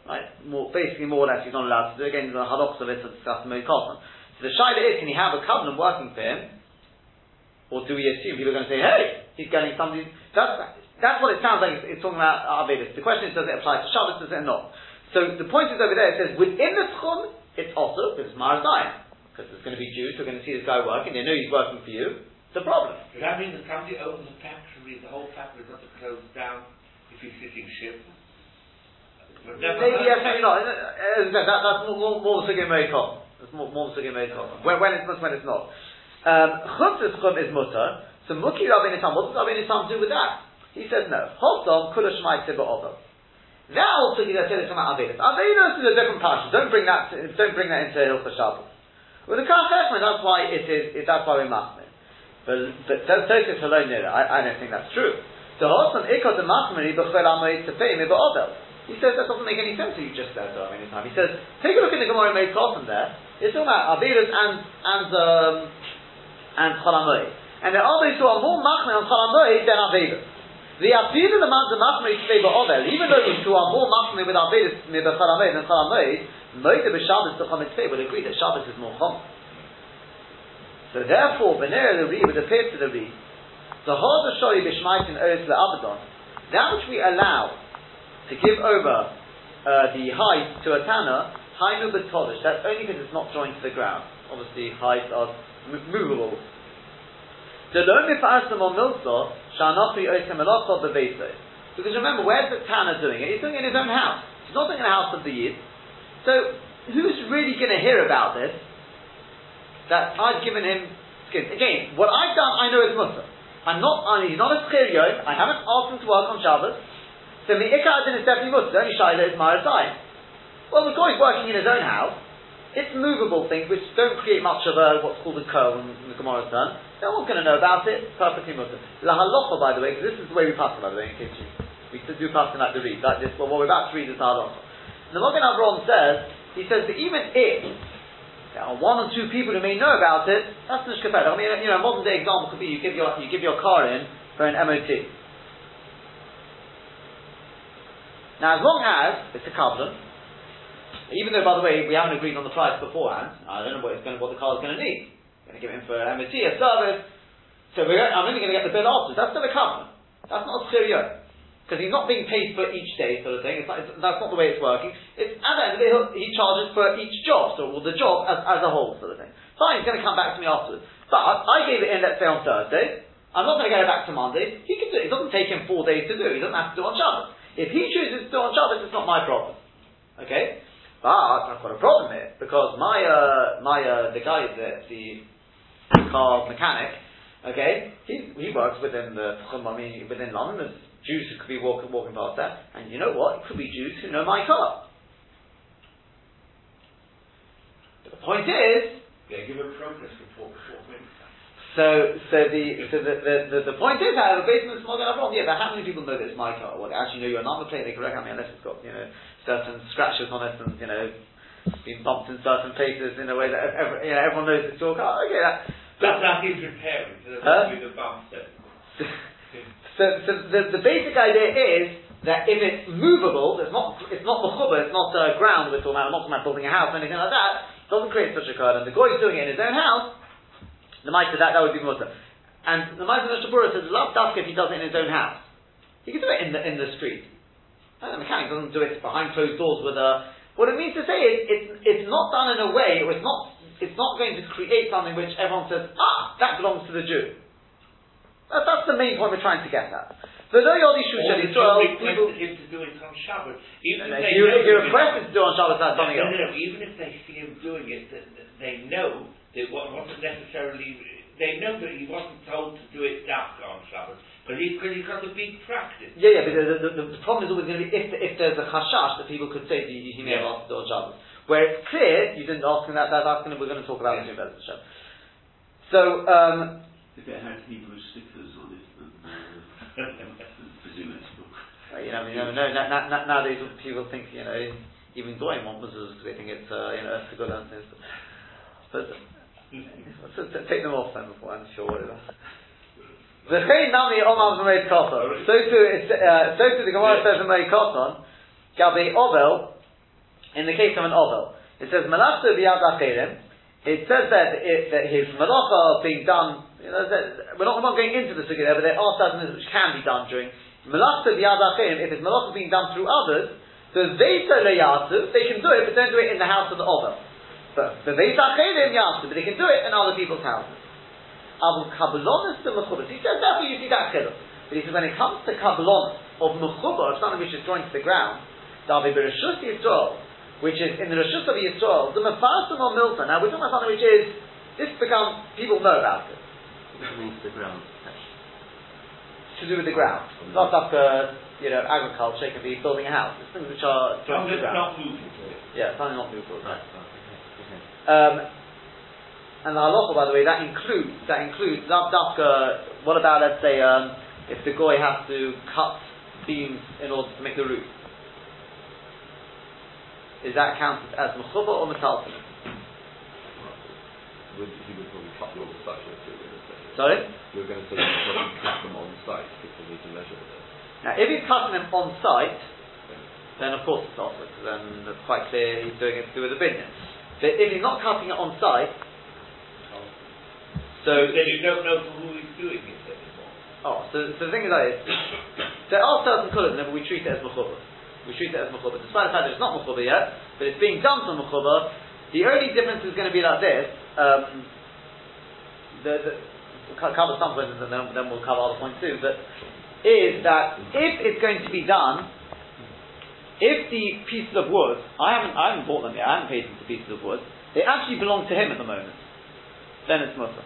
S1: Right? More, basically, more or less, he's not allowed to do, again, the halachs of it to discuss in Kosten. So the Shaila is, can he have a covenant working for him? Or do we assume people are going to say, hey, he's getting somebody, that's, that's what it sounds like it's, it's talking about Avedis. The question is, does it apply to Shabbos, does it not? So the point is over there, it says, within the Tchum, it's also, because it's Marazayim. Because there's going to be Jews who are going to see this guy working, they know he's working for you, it's a problem.
S2: Does that mean that somebody owns a factory, the whole factory is not to close down if he's sitting shift?
S1: Maybe yes, maybe not. As I said, that, that's more, more, more Sugim Meir Kochen. That's more, more Sugim When, when it's not, when it's not. Um, Chutzes Chum is mutter. So Muki Rabbeinu Tam, what does Rabbeinu Tam do with that? He says no. Hosom Kula Shmai Tibba Ovel. That whole Sugi that said it's about Avedis. Avedis is a different passion. Don't bring that, don't bring that into Hilchah Shabbos. With the Kaf that's why it is, it, that's why we machmir. But, but Tosis alone, no, I, I don't think that's true. So Hosom Ikot the Machmiri B'chel Amoy Tefei Miba Ovel. He says that doesn't make any sense you just said though, any time. He says, take a look at the Gemara made Kotten there. It's talking about Avirus and, and, um, and Cholamoy. And there are those who are more machmir on Cholamoy than Avirus. The the man the machmir Tefei Ba'ovel, even though those who are more machmir with Avirus Miba Cholamoy than Cholamoy, Moed B'Shabbos to Chomet Tefei would agree that Shabbos is more Chom. So therefore, Benera the Re would appear to the Re, the Hod Shori B'Shmaitin Ois Le'Abaddon, that which we allow to give over uh, the hide to a tanner, hainu b'tolish. That's only because it's not joined to the ground. Obviously, hides are movable. The lo mifasam or milso shanachri oisem eloso bebeso. Because remember, where's the tanner doing it? He's doing it in his own house. He's not doing it in the house of the yid. So, who's really going to hear about this? That I've given him skin. Again, what I've done, I know is mutter. I'm not. I he's not a schir yom. I haven't asked him to work on Shabbos. So the Ikar is definitely mutter. The only Shaila is Marasai. Well, the guy's working in his own house. It's movable things which don't create much of a what's called a curl in the Gemara's turn. No one's going to know about it. Perfectly mutter. La halacha, by the way, this is the way we pass it, by the way, in case we do pass it like the read, like this. But what we're about to read is halacha. The Magen Avraham says he says that even if there are one or two people who may know about it, that's the. I mean, you know, a modern day example could be you give your, you give your car in for an MOT. Now, as long as it's a covenant, even though, by the way, we haven't agreed on the price beforehand, I don't know what, it's going what the car is going to need. I'm going to give him for an MOT, a service, so going, I'm only going to get the bill afterwards. That's still a covenant. That's not a serious. Because he's not being paid for each day, sort of thing. It's not, it's, that's not the way it's working. It's at the end of it, he charges for each job, so well, the job as, as a whole, sort of thing. Fine, he's going to come back to me afterwards. But I gave it in, let's say, on Thursday. I'm not going to get it back to Monday. He can do it. It doesn't take him four days to do. He doesn't have to do it on Shabbos. If he chooses to do it on Shabbos, it's not my problem. Okay? But I've got a problem here because my uh, my uh, the guy that the car mechanic, okay, he he works within the I mean within London. There's Jews who could be walking, walking past there, and you know what? It could be Jews who know my car. But the point is,
S2: Yeah, give a progress report before midnight.
S1: so so the so the the, the, the point is, however, based on the small problem, yeah, but how many people know that it's my car? Well, they actually know your number plate. They can recognize me unless it's got you know certain scratches on it and you know been bumped in certain places in a way that every, you know, everyone knows it's your car. Okay, that.
S2: That's that he's repairing, so that's
S1: Huh?
S2: the bump. *laughs*
S1: So, so the, the basic idea is that if it's movable, it's not it's not mechuba, it's not uh, ground we're talking about, I'm not talking about building a house or anything like that, it doesn't create such a code. And the guy is doing it in his own house, the might that, that would be mutter. And the might of Mishnah says, love dusk if he does it in his own house. He can do it in the in the street. And the mechanic doesn't do it behind closed doors with a. What it means to say is it's it's not done in a way, or it's not it's not going to create something which everyone says, ah, that belongs to the Jew. That's, that's the main point we're trying to get at. So no Yodi Shu Shel
S2: the
S1: Yisrael, people,
S2: requested him to do it on Shabbos. Even if
S1: if
S2: they
S1: you, if you request him to do it on Shabbos, that's something
S2: no,
S1: else.
S2: no, no, even if they see him doing it, that, that they know that it wasn't necessarily, they know that he wasn't told to do it dafka on Shabbos, because he, cause he's got a big practice.
S1: Yeah, yeah, but the, the, the, the problem is always going to be if, if there's a chashash that people could say he, he may have asked to do it on Shabbos. Where it's clear, you didn't ask him that, that asking him, we're going to talk about
S2: Yeah.
S1: it in B'ezrat Hashem. So, um,
S5: If it had Hebrew stickers on it, then uh, *laughs* presume it's book.
S1: You know, you never know. Na- na- na- nowadays, people think, you know, even Goyim want mezuzahs because they think it's, uh, you know, it's a good answer. But *laughs* so, so take them off then before I'm sure what it is. The Chayin Nami Omar V'Moed Koton. So too, it's, uh, so too the Gemara says in Moed Koton, Gabi Ovel, in the case of an Ovel, it says Malachta B'Yad Achirim. It says that, it, that his malacha being done. You know, that, we're not, we're not going into the sugya there, but there are certain things which can be done during Malachta B'Yad Achirim. If his malacha being done through others, so they say they can do it, but don't do it in the house of the Ovel. But the Beit Achirim Yasu, but they can do it in other people's houses. Abu Kabbalonus to Mechubas. He says therefore you see that chiluk. But he says when it comes to Kabbalonus of Mechubah, of something which is joined to the ground, Davi Bereshus Yisrael, which is in the Reshus of Yisrael, the Mefarsim or Milton. Now we're talking about something which is this becomes people know about it
S3: What means the ground?
S1: to do with the ground. Not up uh, you know agriculture. It can be building a house. It's things which are joined to the ground.
S2: not moving.
S1: Yeah, something not movable.
S3: Right, right, okay, okay.
S1: Um, and the halacha, by the way, that includes that includes dafka. What about let's say um, if the goy has to cut beams in order to make the roof? Is that counted as mechuba or metalton?
S4: Would, he would probably cut them on you were going to say.
S1: Sorry.
S4: You're going to say you probably cut them on site because we need to measure it.
S1: Now, if he's cutting them on site, then of course it's also then it's quite clear he's doing it to do with the binyan. But if he's not cutting it on site, so
S2: then you don't know who he's doing it anymore.
S1: Oh, so, so the thing is this. There are certain colours, but we treat it as mechuba. We treat it as mechuba. Despite the fact that it's not mechuba yet, but it's being done for mechuba, the only difference is going to be like this. Um, the, the, we'll cover some points and then, then we'll cover other points too, but is that if it's going to be done, if the pieces of wood, I haven't, I haven't bought them yet, I haven't paid them for pieces of wood, they actually belong to him at the moment, then it's Muslim.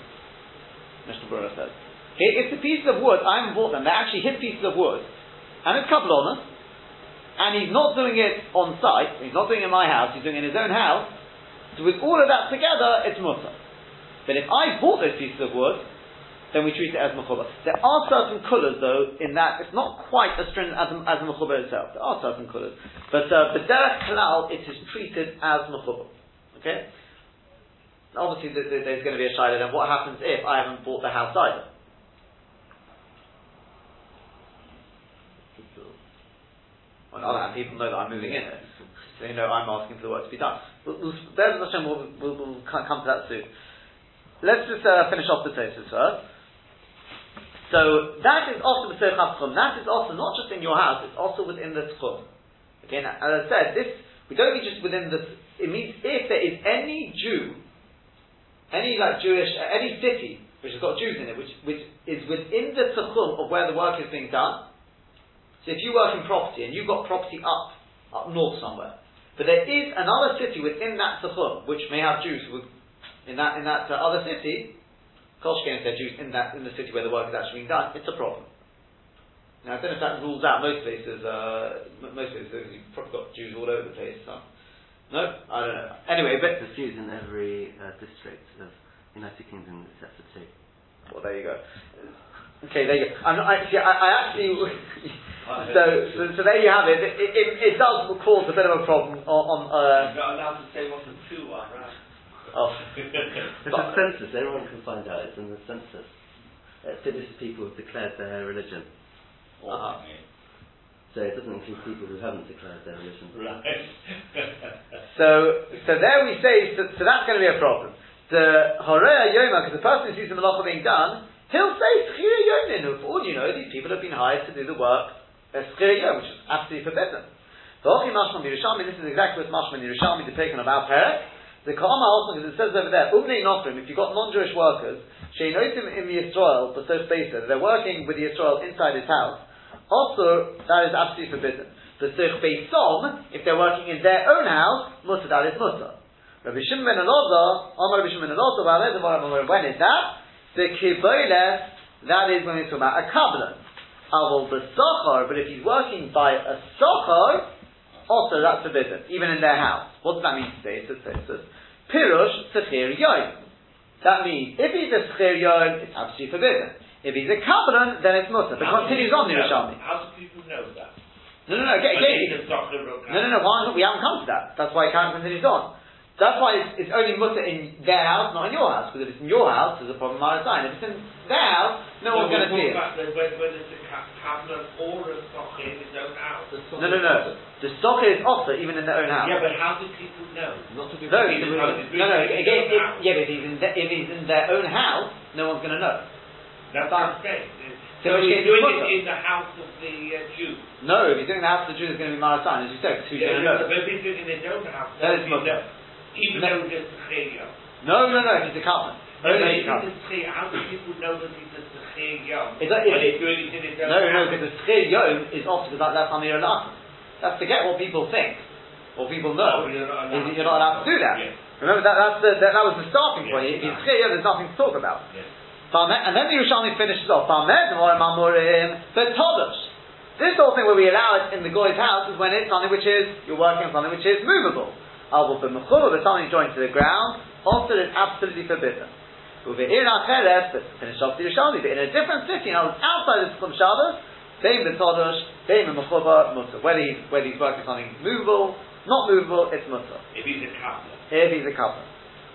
S1: Mr. Brewer says. Okay, if the pieces of wood, I haven't bought them, they're actually his pieces of wood, and it's Kabbalona, and he's not doing it on site, he's not doing it in my house, he's doing it in his own house, so with all of that together, it's Musa. But if I bought those pieces of wood, then we treat it as Mechuba. There are certain colours though, in that it's not quite as stringent as, as Mechuba itself. There are certain colours. But uh, B'derech Kalal, it is treated as Mechuba. Okay? Obviously th- th- there's going to be a shiloh. Then what happens if I haven't bought the house either? On the other hand, people know that I'm moving in so they know I'm asking for the work to be done. We'll, we'll, there's a we'll, we'll, we'll come to that soon. Let's just uh, finish off the Tosus first. So that is also the Tchum. That is also not just in your house; it's also within the Tchum. Again, as I said, this we don't mean just within the. It means if there is any Jew, any like Jewish, uh, any city which has got Jews in it, which which is within the Tchum of where the work is being done. So if you work in property and you've got property up up north somewhere, but there is another city within that Tchum which may have Jews in that in that uh, other city, if they're Jews in that in the city where the work is actually being done, it's a problem. Now I don't know if that rules out most places. Uh, most places you've probably got Jews all over the place. So. No, I don't know. Anyway, but
S3: There's Jews in every uh, district of the United Kingdom except for two.
S1: well, there you go. Okay, there you go. I'm not, I, see, I, I actually. *laughs* so, so, so there you have it. It, it. it does cause a bit of a problem on. on uh,
S2: You're not allowed to say what the two are, right?
S1: oh, *laughs*
S3: It's a census, everyone can find out, it's in the census. Uh, Finnish people have declared their religion.
S1: Uh-huh.
S3: So it doesn't include people who haven't declared their religion.
S2: Right.
S1: So, so there we say, so, so that's going to be a problem. The Horea Yoma, because the person who sees the malacha being done, he'll say Schira Yomin, who for all you know, these people have been hired to do the work, uh, Schira Yom, which is absolutely forbidden. The Ochi Mashman Yerushalmi, this is exactly what Mashman Yerushalmi taken about Perek. The Kama also, because it says over there, Umnei Nofrim, if you've got non-Jewish workers, Sheinotim in the Yisrael, but so Spesa, they're working with the Yisrael inside his house, also, that is absolutely forbidden. The Sirch Beisom, if they're working in their own house, Mutter, that is Mutter. Rabbi Shimon ben Elazar, Amar Rabbi Shimon ben Elazar, when is that? The Kiboiles, that is when we're talking about a Kabbalah. Aval the Sochar, but if he's working by a Sochar, also that's forbidden, even in their house. What does that mean to say? Says, it says, Pirush Sechir Yom. That means, if he's a Sechir Yom, it's absolutely forbidden. If he's a Kabbalah, then it's Mutter. But
S2: How do
S1: continues
S2: people
S1: on the
S2: know-
S1: Yerushalmi.
S2: How do people know that?
S1: No, no, no, again,
S2: When
S1: again,
S2: they just talk to Rokan.
S1: no, no, no, why not? We haven't come to that. That's why it can't continues on. That's why it's, it's only mutter in their house, not in your house. Because if it's in your house, there's a problem on sign. If it's in their house, no one's going to see it.
S2: Whether it's a ca- cabinet or a socket in his own house.
S1: No, no, no. The stock is offer even in their own house.
S2: Yeah, but how do people know?
S3: Not to be
S1: No,
S2: He's
S1: no, no, no, again, if, yeah, but if he's, in the, if he's in their own house, no one's going to know.
S2: That's what I'm saying.
S1: So
S2: he's
S1: case
S2: doing it in the house of the uh, Jew.
S1: No, if he's doing the house of the Jew, it's going to be Marasan, as you said, 'cause who's going to know?
S2: But if he's doing it in his own house,
S1: That is mutter.
S2: Even
S1: No.
S2: though it's a chayim.
S1: No, no, no, if he's a covenant. Only if he's a.
S2: How do people know that he's a chayim?
S1: Is that- is-
S2: doing it in his own
S1: No, no, because the Yom is often because that, Amir Alakim. That's forget what people think, what people know.
S2: Oh, you're not allowed
S1: you're not allowed to do that.
S2: Yes.
S1: Remember that, that's the, that, that was the starting
S2: Yes,
S1: point. If it's
S2: right.
S1: Schir Yom, there's nothing to talk about.
S2: Yes.
S1: And then the Yerushalmi finishes off. Barmed Morim Amurim Betodosh. This whole thing where we allow it in the Goy's house is when it's something which is, you're working on something which is movable. B'mechubah, but something joined to the ground, also is absolutely forbidden. Uve'ir acheres, but finish off the Yerushalmi, but in a different city, now outside of Tzchum Shabbos, Bein b'todosh, bein b'mechubah, mutter. Whether he's, whether he's working something movable, not movable, it's mutter.
S2: If he's a couple.
S1: If he's a couple.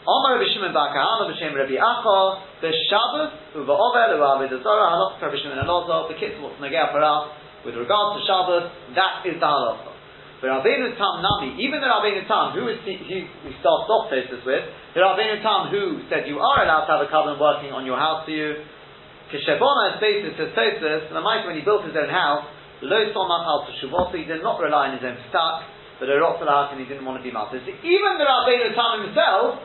S1: Omar Rabbi Shimon Bar Kahana b'Shem Rabbi Acha b'Shabbos u'va'over l'Rabbi Dazara halach Rabbi Shimon Elazar b'kitzur what's negea for us with regards to Shabbos that is the halacha. But Rabbeinu Tam Nami, even the Rabbeinu Tam, who is the, who we start off Tosis with, the Rabbeinu Tam who said you are allowed to have a covenant working on your house for you. Kishebona basis says Tosis, and the might when he built his own house, lo somach al teshuvot, he did not rely on his own stock, but a rotzalach and he didn't want to be master. So even the Rabbeinu Tam himself,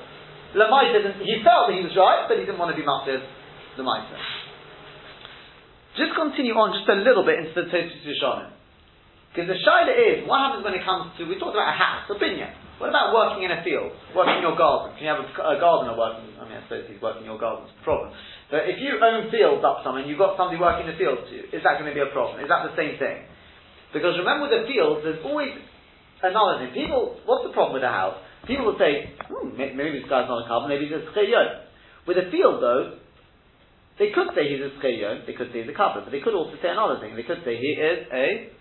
S1: Lamaita didn't, he felt that he was right, but he didn't want to be the Maita. Just continue on just a little bit into the Tosis Rishonim. Because the shaila is, what happens when it comes to, we talked about a house, a binyan. What about working in a field, working in your garden? Can you have a, a gardener working? I mean, I suppose he's working in your garden, it's a problem. But if you own fields up somewhere and you've got somebody working in the fields to you, is that going to be a problem? Is that the same thing? Because remember with the fields, there's always another thing. People, what's the problem with a house? People will say, hmm, maybe this guy's not a carbon, maybe he's a scheyon. With a field though, they could say he's a scheyon, they could say he's a carbon, but they could also say another thing. They could say he is a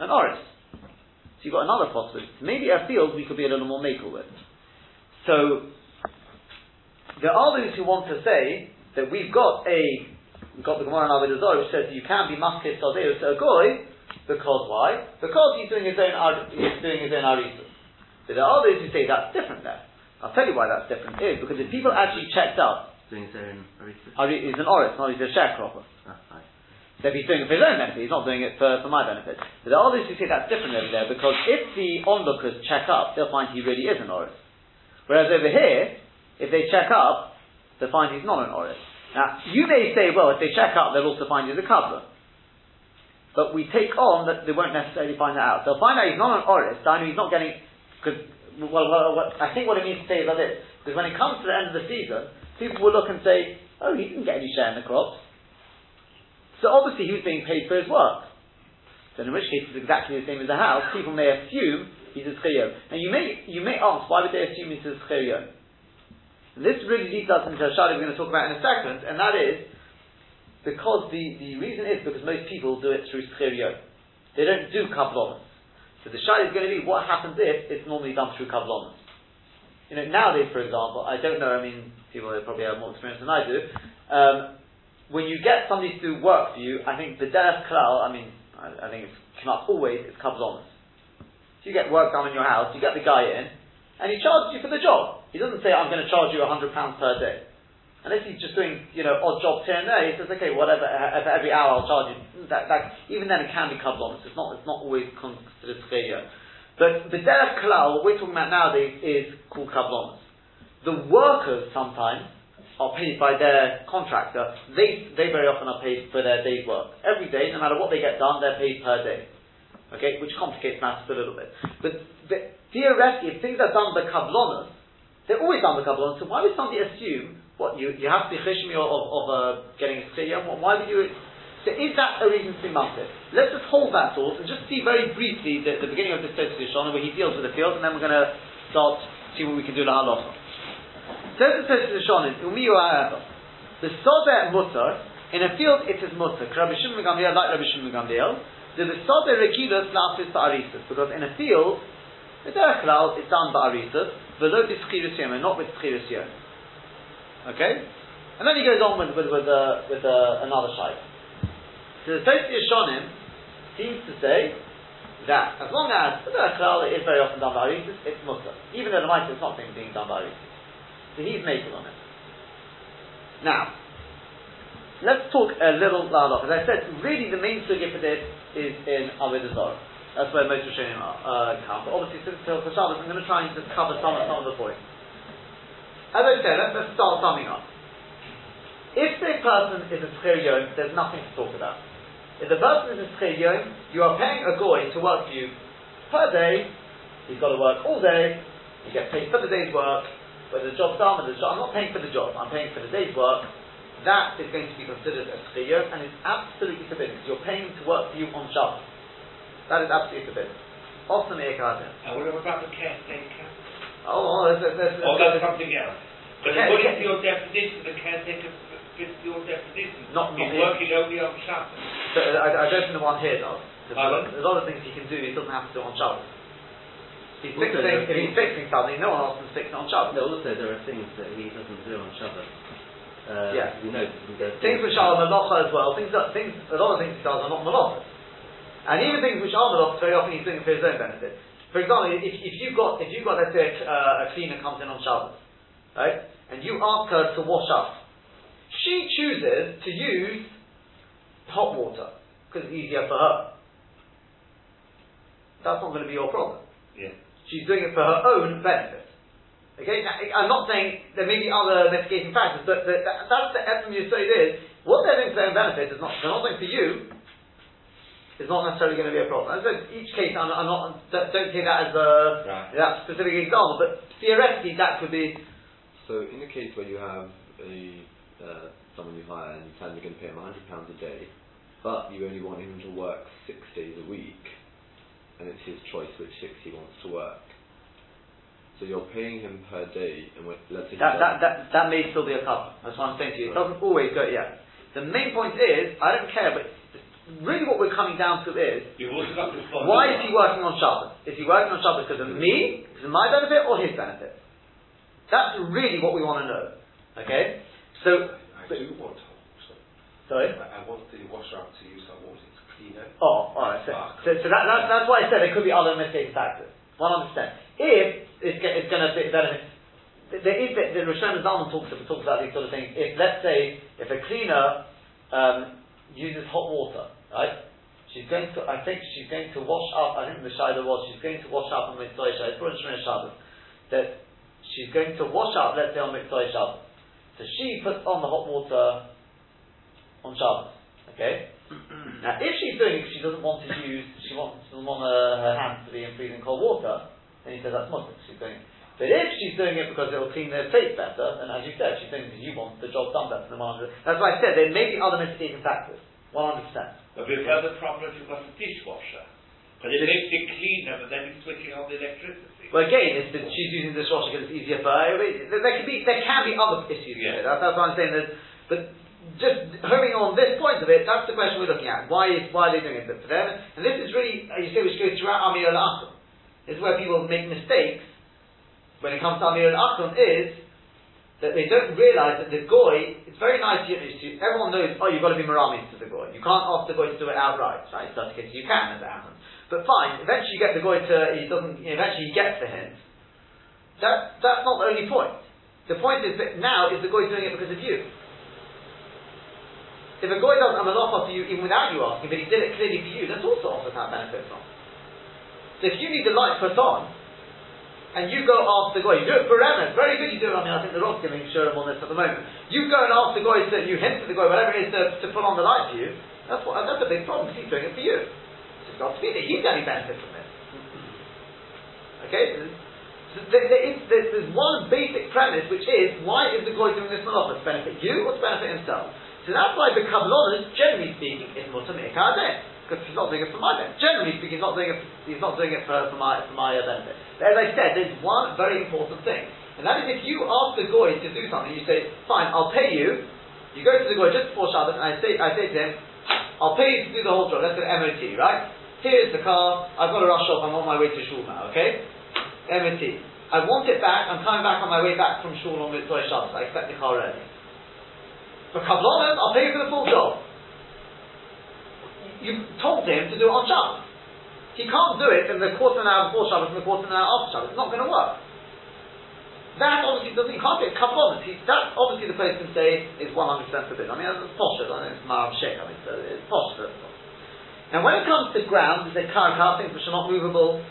S1: an oris. So you've got another possibility. Maybe a field we could be a little more makel with. So there are those who want to say that we've got a we've got the Gemara in Avodah Zarah which says you can be masked Saldeo to a goy because why? Because he's doing his own he's doing his own arisus. But there are those who say that's different there. I'll tell you why that's different is because if people actually checked up,
S3: Doing his own.
S1: Ari is an oris, not he's a sharecropper.
S3: Ah, fine.
S1: So if he's doing it for his own benefit, he's not doing it for, for my benefit. But there are others who say that's different over there because if the onlookers check up, they'll find he really is an oris. Whereas over here, if they check up, they'll find he's not an oris. Now, you may say, well, if they check up, they'll also find he's a cobbler. But we take on that they won't necessarily find that out. They'll find out he's not an oris, I know he's not getting, because, well, well, I think what it means to say is like this, because when it comes to the end of the season, people will look and say, oh, he didn't get any share in the crops. So obviously he was being paid for his work. So in which case it's exactly the same as a house. People may assume he's a schiyom. Now you may you may ask why would they assume he's a schiyom? This really leads us into a shadi we're going to talk about in a second, and that is because the, the reason is because most people do it through schiyom. They don't do kablonas. So the shadi is going to be what happens if it's normally done through kablonas. You know, nowadays, for example, I don't know, I mean, people probably have more experience than I do, um, when you get somebody to do work for you, I think the derech klal, I mean, I, I think it's up always, it's kablonas. So you get work done in your house, you get the guy in, and he charges you for the job. He doesn't say, I'm going to charge you £100 per day. Unless he's just doing, you know, odd jobs here and there, he says, okay, whatever, uh, for every hour I'll charge you. That, that, even then it can be kablonas. It's not, it's not always considered schedule. But the derech klal, what we're talking about nowadays, is called kablonas. The workers sometimes are paid by their contractor. They, they very often are paid for their day's work. Every day, no matter what they get done, they're paid per day. Okay, which complicates matters a little bit. But, theoretically, if things are done by kablonas, they're always by kablonas, so why would somebody assume, what, you, you have to be chishmi of, of uh, getting a chiyam? Why would you, so is that a reason to be massive? Let's just hold that thought and just see very briefly the, the beginning of this Tosfos Yeshanim where he deals with the field, and then we're going to start see what we can do la halacha. Says the Tosfos Yeshanim, umiyu ha'ever. The soder mutter in a field it is mutter. Rabbi Shimon Gamliel like Rabbi Shimon Gamliel. The soder rekilas lafis Arisus because in a field the derech klal is done below the schirus yom, not with schirus yom. Okay, and then he goes on with with with, uh, with uh, another shayla. So the Tosfos Yeshanim seems to say that as long as the Klal is very often done by Arisis, it's mutter. Even though the Mitzvah is not being, being done by Arisis. So he's making on it. Now, let's talk a little. As I said, really the main sugya for this is in Avodah Zarah. That's where most Rishonim uh, come. But obviously, since till for Shabbos, I'm going to try and just cover some, some of the points. As I said, let's, let's start summing up. If the person is a Tzchir Yom, there's nothing to talk about. If the person is a Tzchir Yom, you are paying a goy to work for you per day, he's got to work all day, you get paid for the day's work, whether the job's done, whether the job, I'm not paying for the job, I'm paying for the day's work, that is going to be considered a Tzchir Yom, and it's absolutely forbidden, you're paying to work for you on Shabbos. That is absolutely forbidden. Often the
S2: And what about the caretaker?
S1: Oh, there's, there's, there's,
S2: Or that's something else? But
S1: Okay,
S2: according
S1: okay.
S2: to your definition, the caretaker fits your definition.
S1: Not- not
S2: He's working only on Shabbos.
S1: So, I, I don't think the one here does. There's, a lot, there's a lot of things he can do, he doesn't have to do on Shabbos. He's
S3: Also,
S1: fixing, if he's fixing something, no one else can fix it on Shabbos.
S3: No, also there are things that he doesn't do on Shabbat. Uh,
S1: Yeah.
S3: We know there's
S1: Things which are malacha as well, things that, things, a lot of things he does are not malacha. And even things which are malacha, very often he's doing it for his own benefit. For example, if, if you've got, if you've got, let's say, a, uh, a cleaner comes in on Shabbos, right, and you ask her to wash up, she chooses to use hot water, because it's easier for her. That's not going to be your problem.
S2: Yeah.
S1: She's doing it for her own benefit. Okay, now, I'm not saying there may be other mitigating factors, but the, that, that's the essence you say is what they're doing for their own benefit is not they're not doing for you. Is not necessarily going to be a problem. I each case, I'm, I'm not don't, don't take that as a
S2: Right.
S1: that specific example, but theoretically that could be
S4: So in a case where you have a uh, someone you hire and you plan you're going to pay him hundred pounds a day, but you only want him to work six days a week, and it's his choice which six he wants to work. So you're paying him per day, and let's say
S1: that, that, that, that may still be a cover. That's what I'm saying to you. It doesn't always go, yeah. The main point is, I don't care, but really what we're coming down to is,
S2: You've also got this one.
S1: why is he working on Shabbos? Is he working on Shabbos because of me, because of my benefit, or his benefit? That's really what we want to know. Okay? So,
S6: I do want to.
S1: sorry?
S6: I, I want the washer out to use that water to clean it.
S1: Oh, alright. So, so, so that, that, that's why I said there could be other mitigating factors. 100%. If it's, it's going to be benefit, there is, the, the Rosh Zalman talks, talks about these sort of things. If, let's say, if a cleaner um, uses hot water, right? She's going to, I think she's going to wash up, I think the was, she's going to wash up on Motzei Shabbos, for Shemini Shabbos, that she's going to wash up, let's say, on Motzei Shabbos. So she puts on the hot water on Shabbos, okay? *coughs* now, if she's doing it because she doesn't want to use, she wants, doesn't want her, her hands to be in freezing cold water, then he says that's Muslim, she's doing it. But if she's doing it because it will clean their plate better, then as you said, she's doing it because you want the job done better than 100. That's why I said there may be other mitigating factors. 100%.
S2: But we've got the problem if you've got a dishwasher. Because it makes it cleaner, but then it's switching on the electricity.
S1: Well, again, it's that she's using the dishwasher because it's easier for her. There, there can be there can be other issues
S2: Yeah.
S1: That's, that's what I'm saying. There's, but just homing on this point of it, that's the question we're looking at. Why is why are they doing it for them? And this is really, uh, you say, which goes throughout Amir al This is where people make mistakes when it comes to Amir al is that they don't realise that the goy. It's very nice. You to, everyone knows. Oh, you've got to be maramis to the goy. You can't ask the goy to do it outright. Right? In some cases, you can, as it happens. But fine. Eventually, you get the goy to. He doesn't. Eventually, he gets the hint. That that's not the only point. The point is that now is the goy doing it because of you. If a goy does a malacha for you even without you asking, but he did it clearly for you, that's also offers that benefit from. So if you need the light put on, and you go ask the goy, you do it for Emes, very good you do it, I mean I think the Rob's giving Shurim on this at the moment. You go and ask the goy to, you hint to the goy, whatever it is to, to put on the light for you, that's what, that's a big problem, because he's doing it for you. It's got to be that he's getting benefit from. Okay? So there, there is, there's, one basic premise, which is, why is the goy doing this malacha? To benefit you or to benefit himself? So that's why the kabbalonus, generally speaking, is mutter me'ikadeh. Because he's not doing it for my benefit. Generally speaking, he's not doing it. He's not doing it for, for my for my uh, benefit. But as I said, there's one very important thing, and that is if you ask the goy to do something, you say, "Fine, I'll pay you." You go to the goy just before Shabbat, and I say, I say to him, "I'll pay you to do the whole job. Let's to MOT, right? Here's the car. I've got to rush off. I'm on my way to shul now. Okay, MOT. I want it back. I'm coming back on my way back from shul on Motzei Shabbat. I expect the car ready. For kabbalah, I'll pay you for the full job." You told him to do it on Shabbos. He can't do it in the quarter of an hour before Shabbos and the quarter of an hour after Shabbos. It's not going to work. That obviously doesn't, he can't get kabbalah. That obviously the place can say is 100% forbidden. I mean, it's posh, I think it's Marav Sheikh, I mean, so it's posh. but- Now when it comes to ground, we say karaka, things which are not movable.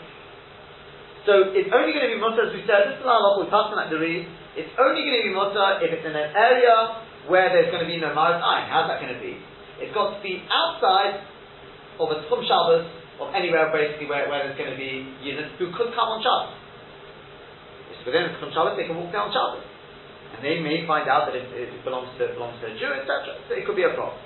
S1: So it's only going to be mutter, as we said, this is our local custom at the read. It's only going to be mutter if it's in an area where there's going to be no ayin. How's that going to be? It's got to be outside a Tchum Shabbos, or anywhere basically where, where there's going to be units who could come on Shabbos. It's within Tchum Shabbos, they can walk down Shabbos. And they may find out that it, it belongs to belongs to a Jew, etc. So it could be a problem.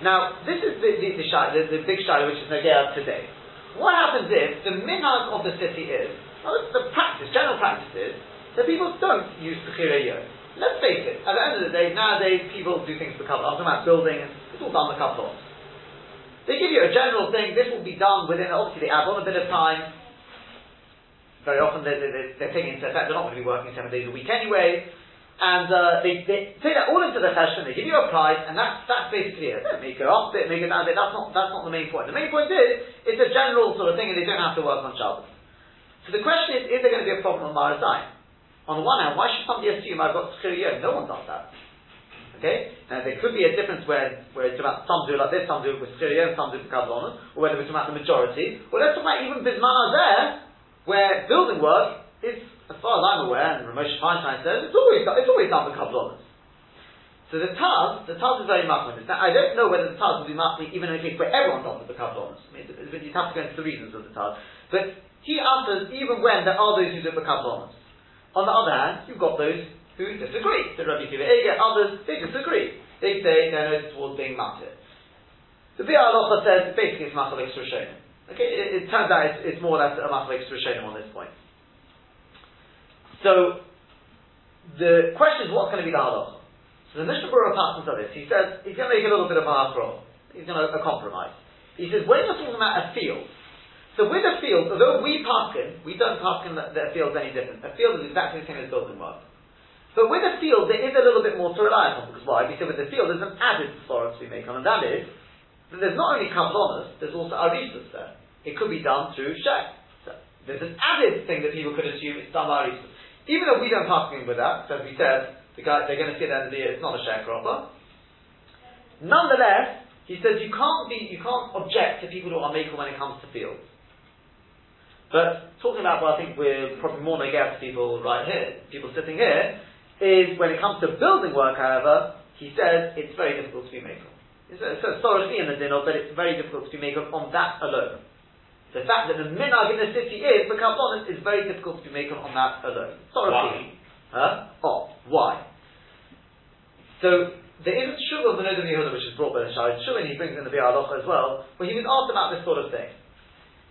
S1: Now, this is the, the, the, the, the big shayla which is Nagea today. What happens if the minhag of the city is, well, the practice, general practice is, that people don't use Bechira Yom. Let's face it, at the end of the day, nowadays people do things for couple. I'm talking about buildings, it's all done with couple. They give you a general thing, this will be done within, obviously they add on a bit of time. Very often they're, they're, they're taking into effect, they're not going to be working seven days a week anyway. And uh, they, they take that all into the session, they give you a price, and that's, that's basically it. It up bit, make it down a bit, that's not, that's not the main point. The main point is, it's a general sort of thing and they don't have to work on Shabbos. So the question is, is there going to be a problem on Marazai? On the one hand, why should somebody assume I've got Tzchir No one does that. Okay? Now there could be a difference where, where it's about some do it like this, some do it with Tzchir some do it with Kabbalah, or whether we're talking about the majority, or let's talk about even Bismana there, where building work is, as far as I'm aware, and Ramesh Feinstein says, it's always, it's always done for Kabbalah. So the Taz, the Taz is very much on this. Now, I don't know whether the Taz will be marking even in a case where everyone does for Kabbalah. I mean, you'd have to go into the reasons of the Taz. But he answers even when there are those who do for Kabbalah. On the other hand, you've got those who disagree. So Rabbi Akiva Eger, others, they disagree. They say they're noted towards being matir. The Biur Halacha says basically it's Machalek Rishonim. Okay, it, it turns out it's, it's more or less a Machalek Rishonim on this point. So, the question is what's going to be the halacha? So the Mishnah Berurah passes on this. He says he's going to make a little bit of a hafro. He's going to a compromise. He says when you're talking about a field, so with a field, although we paskin, we don't paskin that, that a field's any different. A field is exactly the same as building work. But with a field, there is a little bit more to rely upon. Because why? Because with the field, there's an added svara to be made on, and that is that there's not only kablonis, there's also arisas there. It could be done through shek. So there's an added thing that people could assume it's done by arisas. Even though we don't pass with that, as we said, the guy they're going to see at the end of the year, it's not a sharecropper. Nonetheless, he says you can't be, you can't object to people who are maker when it comes to fields. But talking about what I think we're probably more negative people right here, people sitting here, is when it comes to building work, however, he says it's very difficult to be maker. It's historically in the dinner, but it's very difficult to be maker on that alone. The fact that the minhag in the city is the kabbalah is very difficult to be maker on that alone. Historically. Huh? Oh, why? So there is a shul of the Noda B'Yehuda which is brought by the Shari and he brings in the Biur Halacha as well, where he was asked about this sort of thing.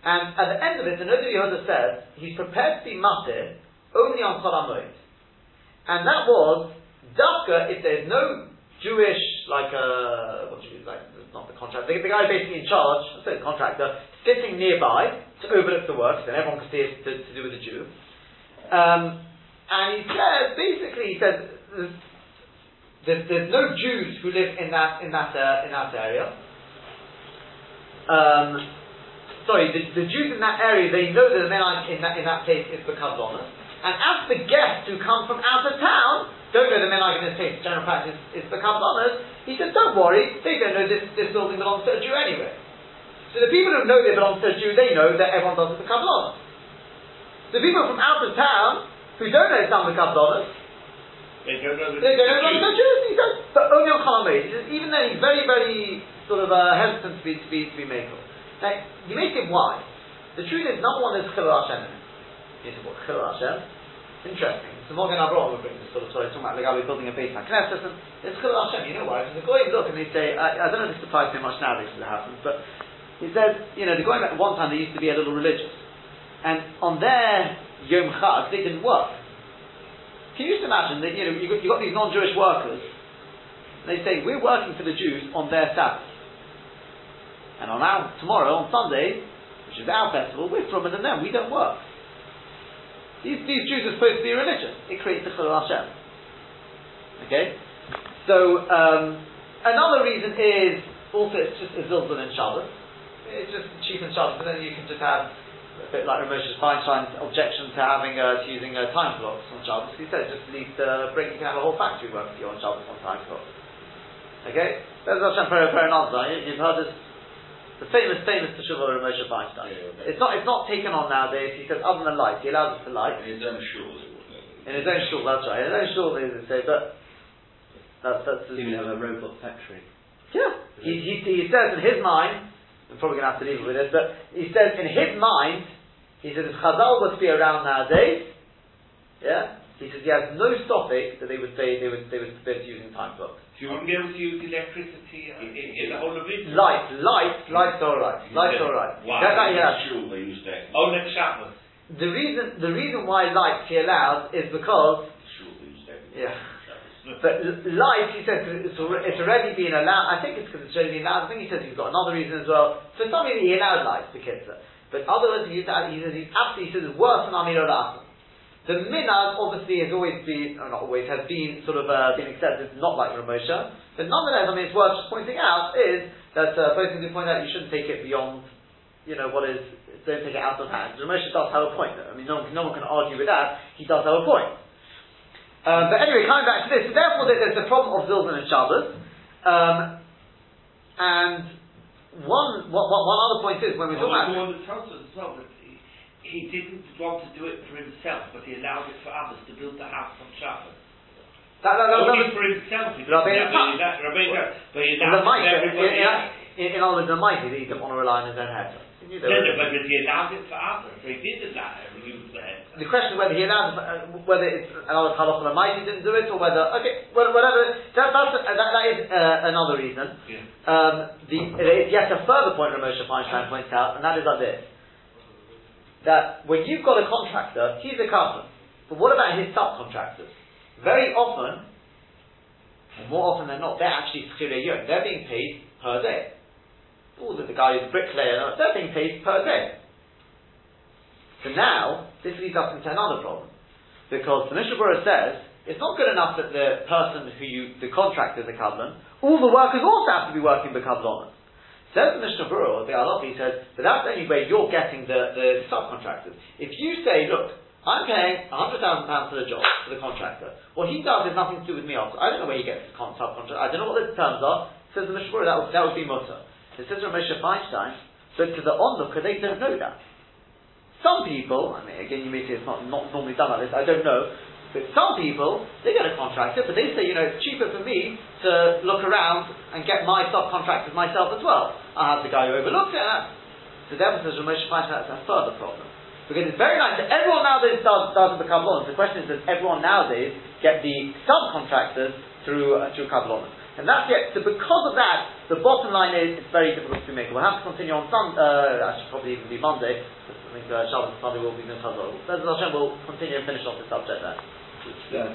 S1: And at the end of it, the Noda B'Yehuda says he's prepared to be matir only on Chol And that was Dafka if there's no Jewish like uh, what you like not the contractor the, the guy basically in charge, I say the contractor, sitting nearby to overlook the work, then everyone can see it to, to do with the Jew. Um, and he says basically he says there's, there's, no Jews who live in that in that uh, in that area. Um, sorry, the, the, Jews in that area, they know that the men in that, in that place is the Kabbalah. And as the guests who come from out of town, don't know the men in this case, general practice is the Kabbalahs, he said, don't worry, they don't know this, this building belongs to a Jew anyway. So the people who know they belong to a Jew, they know that everyone does it the Kabbalah. The people from out of town, who don't know it's done the Kabbalah,
S2: they don't know
S1: they don't know the Jews. He says, but only on Chol Hamoed. Even then, he's very, very sort of uh, hesitant to be to be to be made. Now, you may think why. The truth is, number one, there's Chilul Hashem what, Chilul Hashem? Interesting. So Magen Avraham will bring this sort of story, talking about the guy building a base like Knesset, and it's Chilul Hashem, you know why? Because the Goyim look and they say, I, I don't know if this applies so much nowadays as it happens, but he says, you know, the Goyim at one time they used to be a little religious. And on their Yom Chag, they didn't work. Can you just imagine that, you know, you've got, you've got these non-Jewish workers, and they say, we're working for the Jews on their Sabbath. And on our, tomorrow, on Sunday, which is our festival, we're from than them, we don't work. These, these Jews are supposed to be religious. It creates the Chilul Hashem. Okay? So, um, another reason is, also it's just a Zilzul in Shabbos. It's just cheap in Shabbos, but then you can just have a bit like Ramesh Feinstein's objection to having uh, to using uh, time clocks on Shabbos. He says just at least uh, bring you can have a whole factory working for you on Shabbos on time clocks. Okay, there's Hashem Peranazza. You've heard this the famous, famous Teshuvah of Moshe Feinstein. Yeah, it's not, it's not taken on nowadays. He says other than light, he allows us to light.
S5: In his own shul.
S1: In his own shul, that's right. In his own shul, they say, but that's that's.
S3: He would have a robot factory.
S1: Yeah, he, he, he says in his mind. I'm probably going to have to leave it with this, but he says in his mind, he says if Chazal was to be around nowadays, yeah, he says he has no stopping that they would say they would they would forbid using time clocks.
S2: So you wouldn't be able to use electricity uh, in, in, in the whole of it?
S1: Light, light, light's alright. Light's alright.
S2: Why?
S1: That, that, yeah.
S5: Sure, they use that.
S2: Oh, next Shabbos.
S1: The reason the reason why light he allows is because
S5: Sure, they use that.
S1: yeah. But light, he says, it's, it's already been allowed. I think it's because it's already been allowed. I think he says he's got another reason as well. For some reason, he allowed light for kids. But otherwise, he, he says he's absolutely he says it's worse than Amir al the minhag obviously has always been, or not always, has been sort of uh, been accepted, not like Ramosha. But nonetheless, I mean, it's worth just pointing out is that uh, both things you point out, you shouldn't take it beyond, you know, what is, don't take it out of hand. Ramosha does have a point though. I mean, no one, no one can argue with that. He does have a point. Um, but anyway, coming back to this, so therefore there's the problem of Zilzan and Shabbos. Um, and one, one, one other point is, when we're talking about...
S2: Well, he didn't want to do it for himself, but he allowed it for others to build the house on Shabbos.
S1: That, that, that,
S2: Only
S1: that,
S2: for himself. He didn't
S1: Yitzchak.
S2: have it, Rabbi Yitzchak, but he
S1: the
S2: allowed it for
S1: in,
S2: everybody else.
S1: in, in other words, the might, he didn't want to rely on his own head.
S2: No, no, but he allowed it for others. So he did allow it. He used the head.
S1: The question is whether he allowed, uh, whether it's another halach the might he didn't do it, or whether okay, whatever. That, that's, uh, that, that is uh, another reason.
S2: Yeah.
S1: Um, the, yet a further point Ramosha Feinstein points out, and that is like this: that when you've got a contractor, he's a carpenter, but what about his subcontractors? Very often, more often than not, they're actually schirei They're being paid per day. All the, the guy who's a bricklayer, they're being paid per day. So now, this leads us into another problem. Because the Mishnah Berurah says, it's not good enough that the person who you, the contractor is a kabbalah, all the workers also have to be working the kabbalah. Says the Mishnah Berurah, the Alofi says, but that's the only way you're getting the, the subcontractors. If you say, look, I'm paying £100,000 for the job, for the contractor, what he does has nothing to do with me also. I don't know where he gets the con- subcontract, I don't know what the terms are. Says the Mishnah that would, that would be mutter. It says from Moshe Feinstein, but to the onlooker, they don't know that. Some people, I mean, again, you may say it's not, not normally done like this, I don't know, but some people, they get a contractor, but they say, you know, it's cheaper for me to look around and get my subcontractors myself as well. I have the guy who overlooks it. So therefore, says Ramesh finds that's a further problem. Because it's very nice that everyone nowadays does, does become law. The question is, does everyone nowadays get the subcontractors through, uh, through Kabbalah? And that's it. So because of that, the bottom line is, it's very difficult to make. We'll have to continue on Sun, uh, actually probably even be Monday. I think uh, Shabbos Sunday will be no Chazal. We'll continue and finish off the subject there.
S5: Yeah.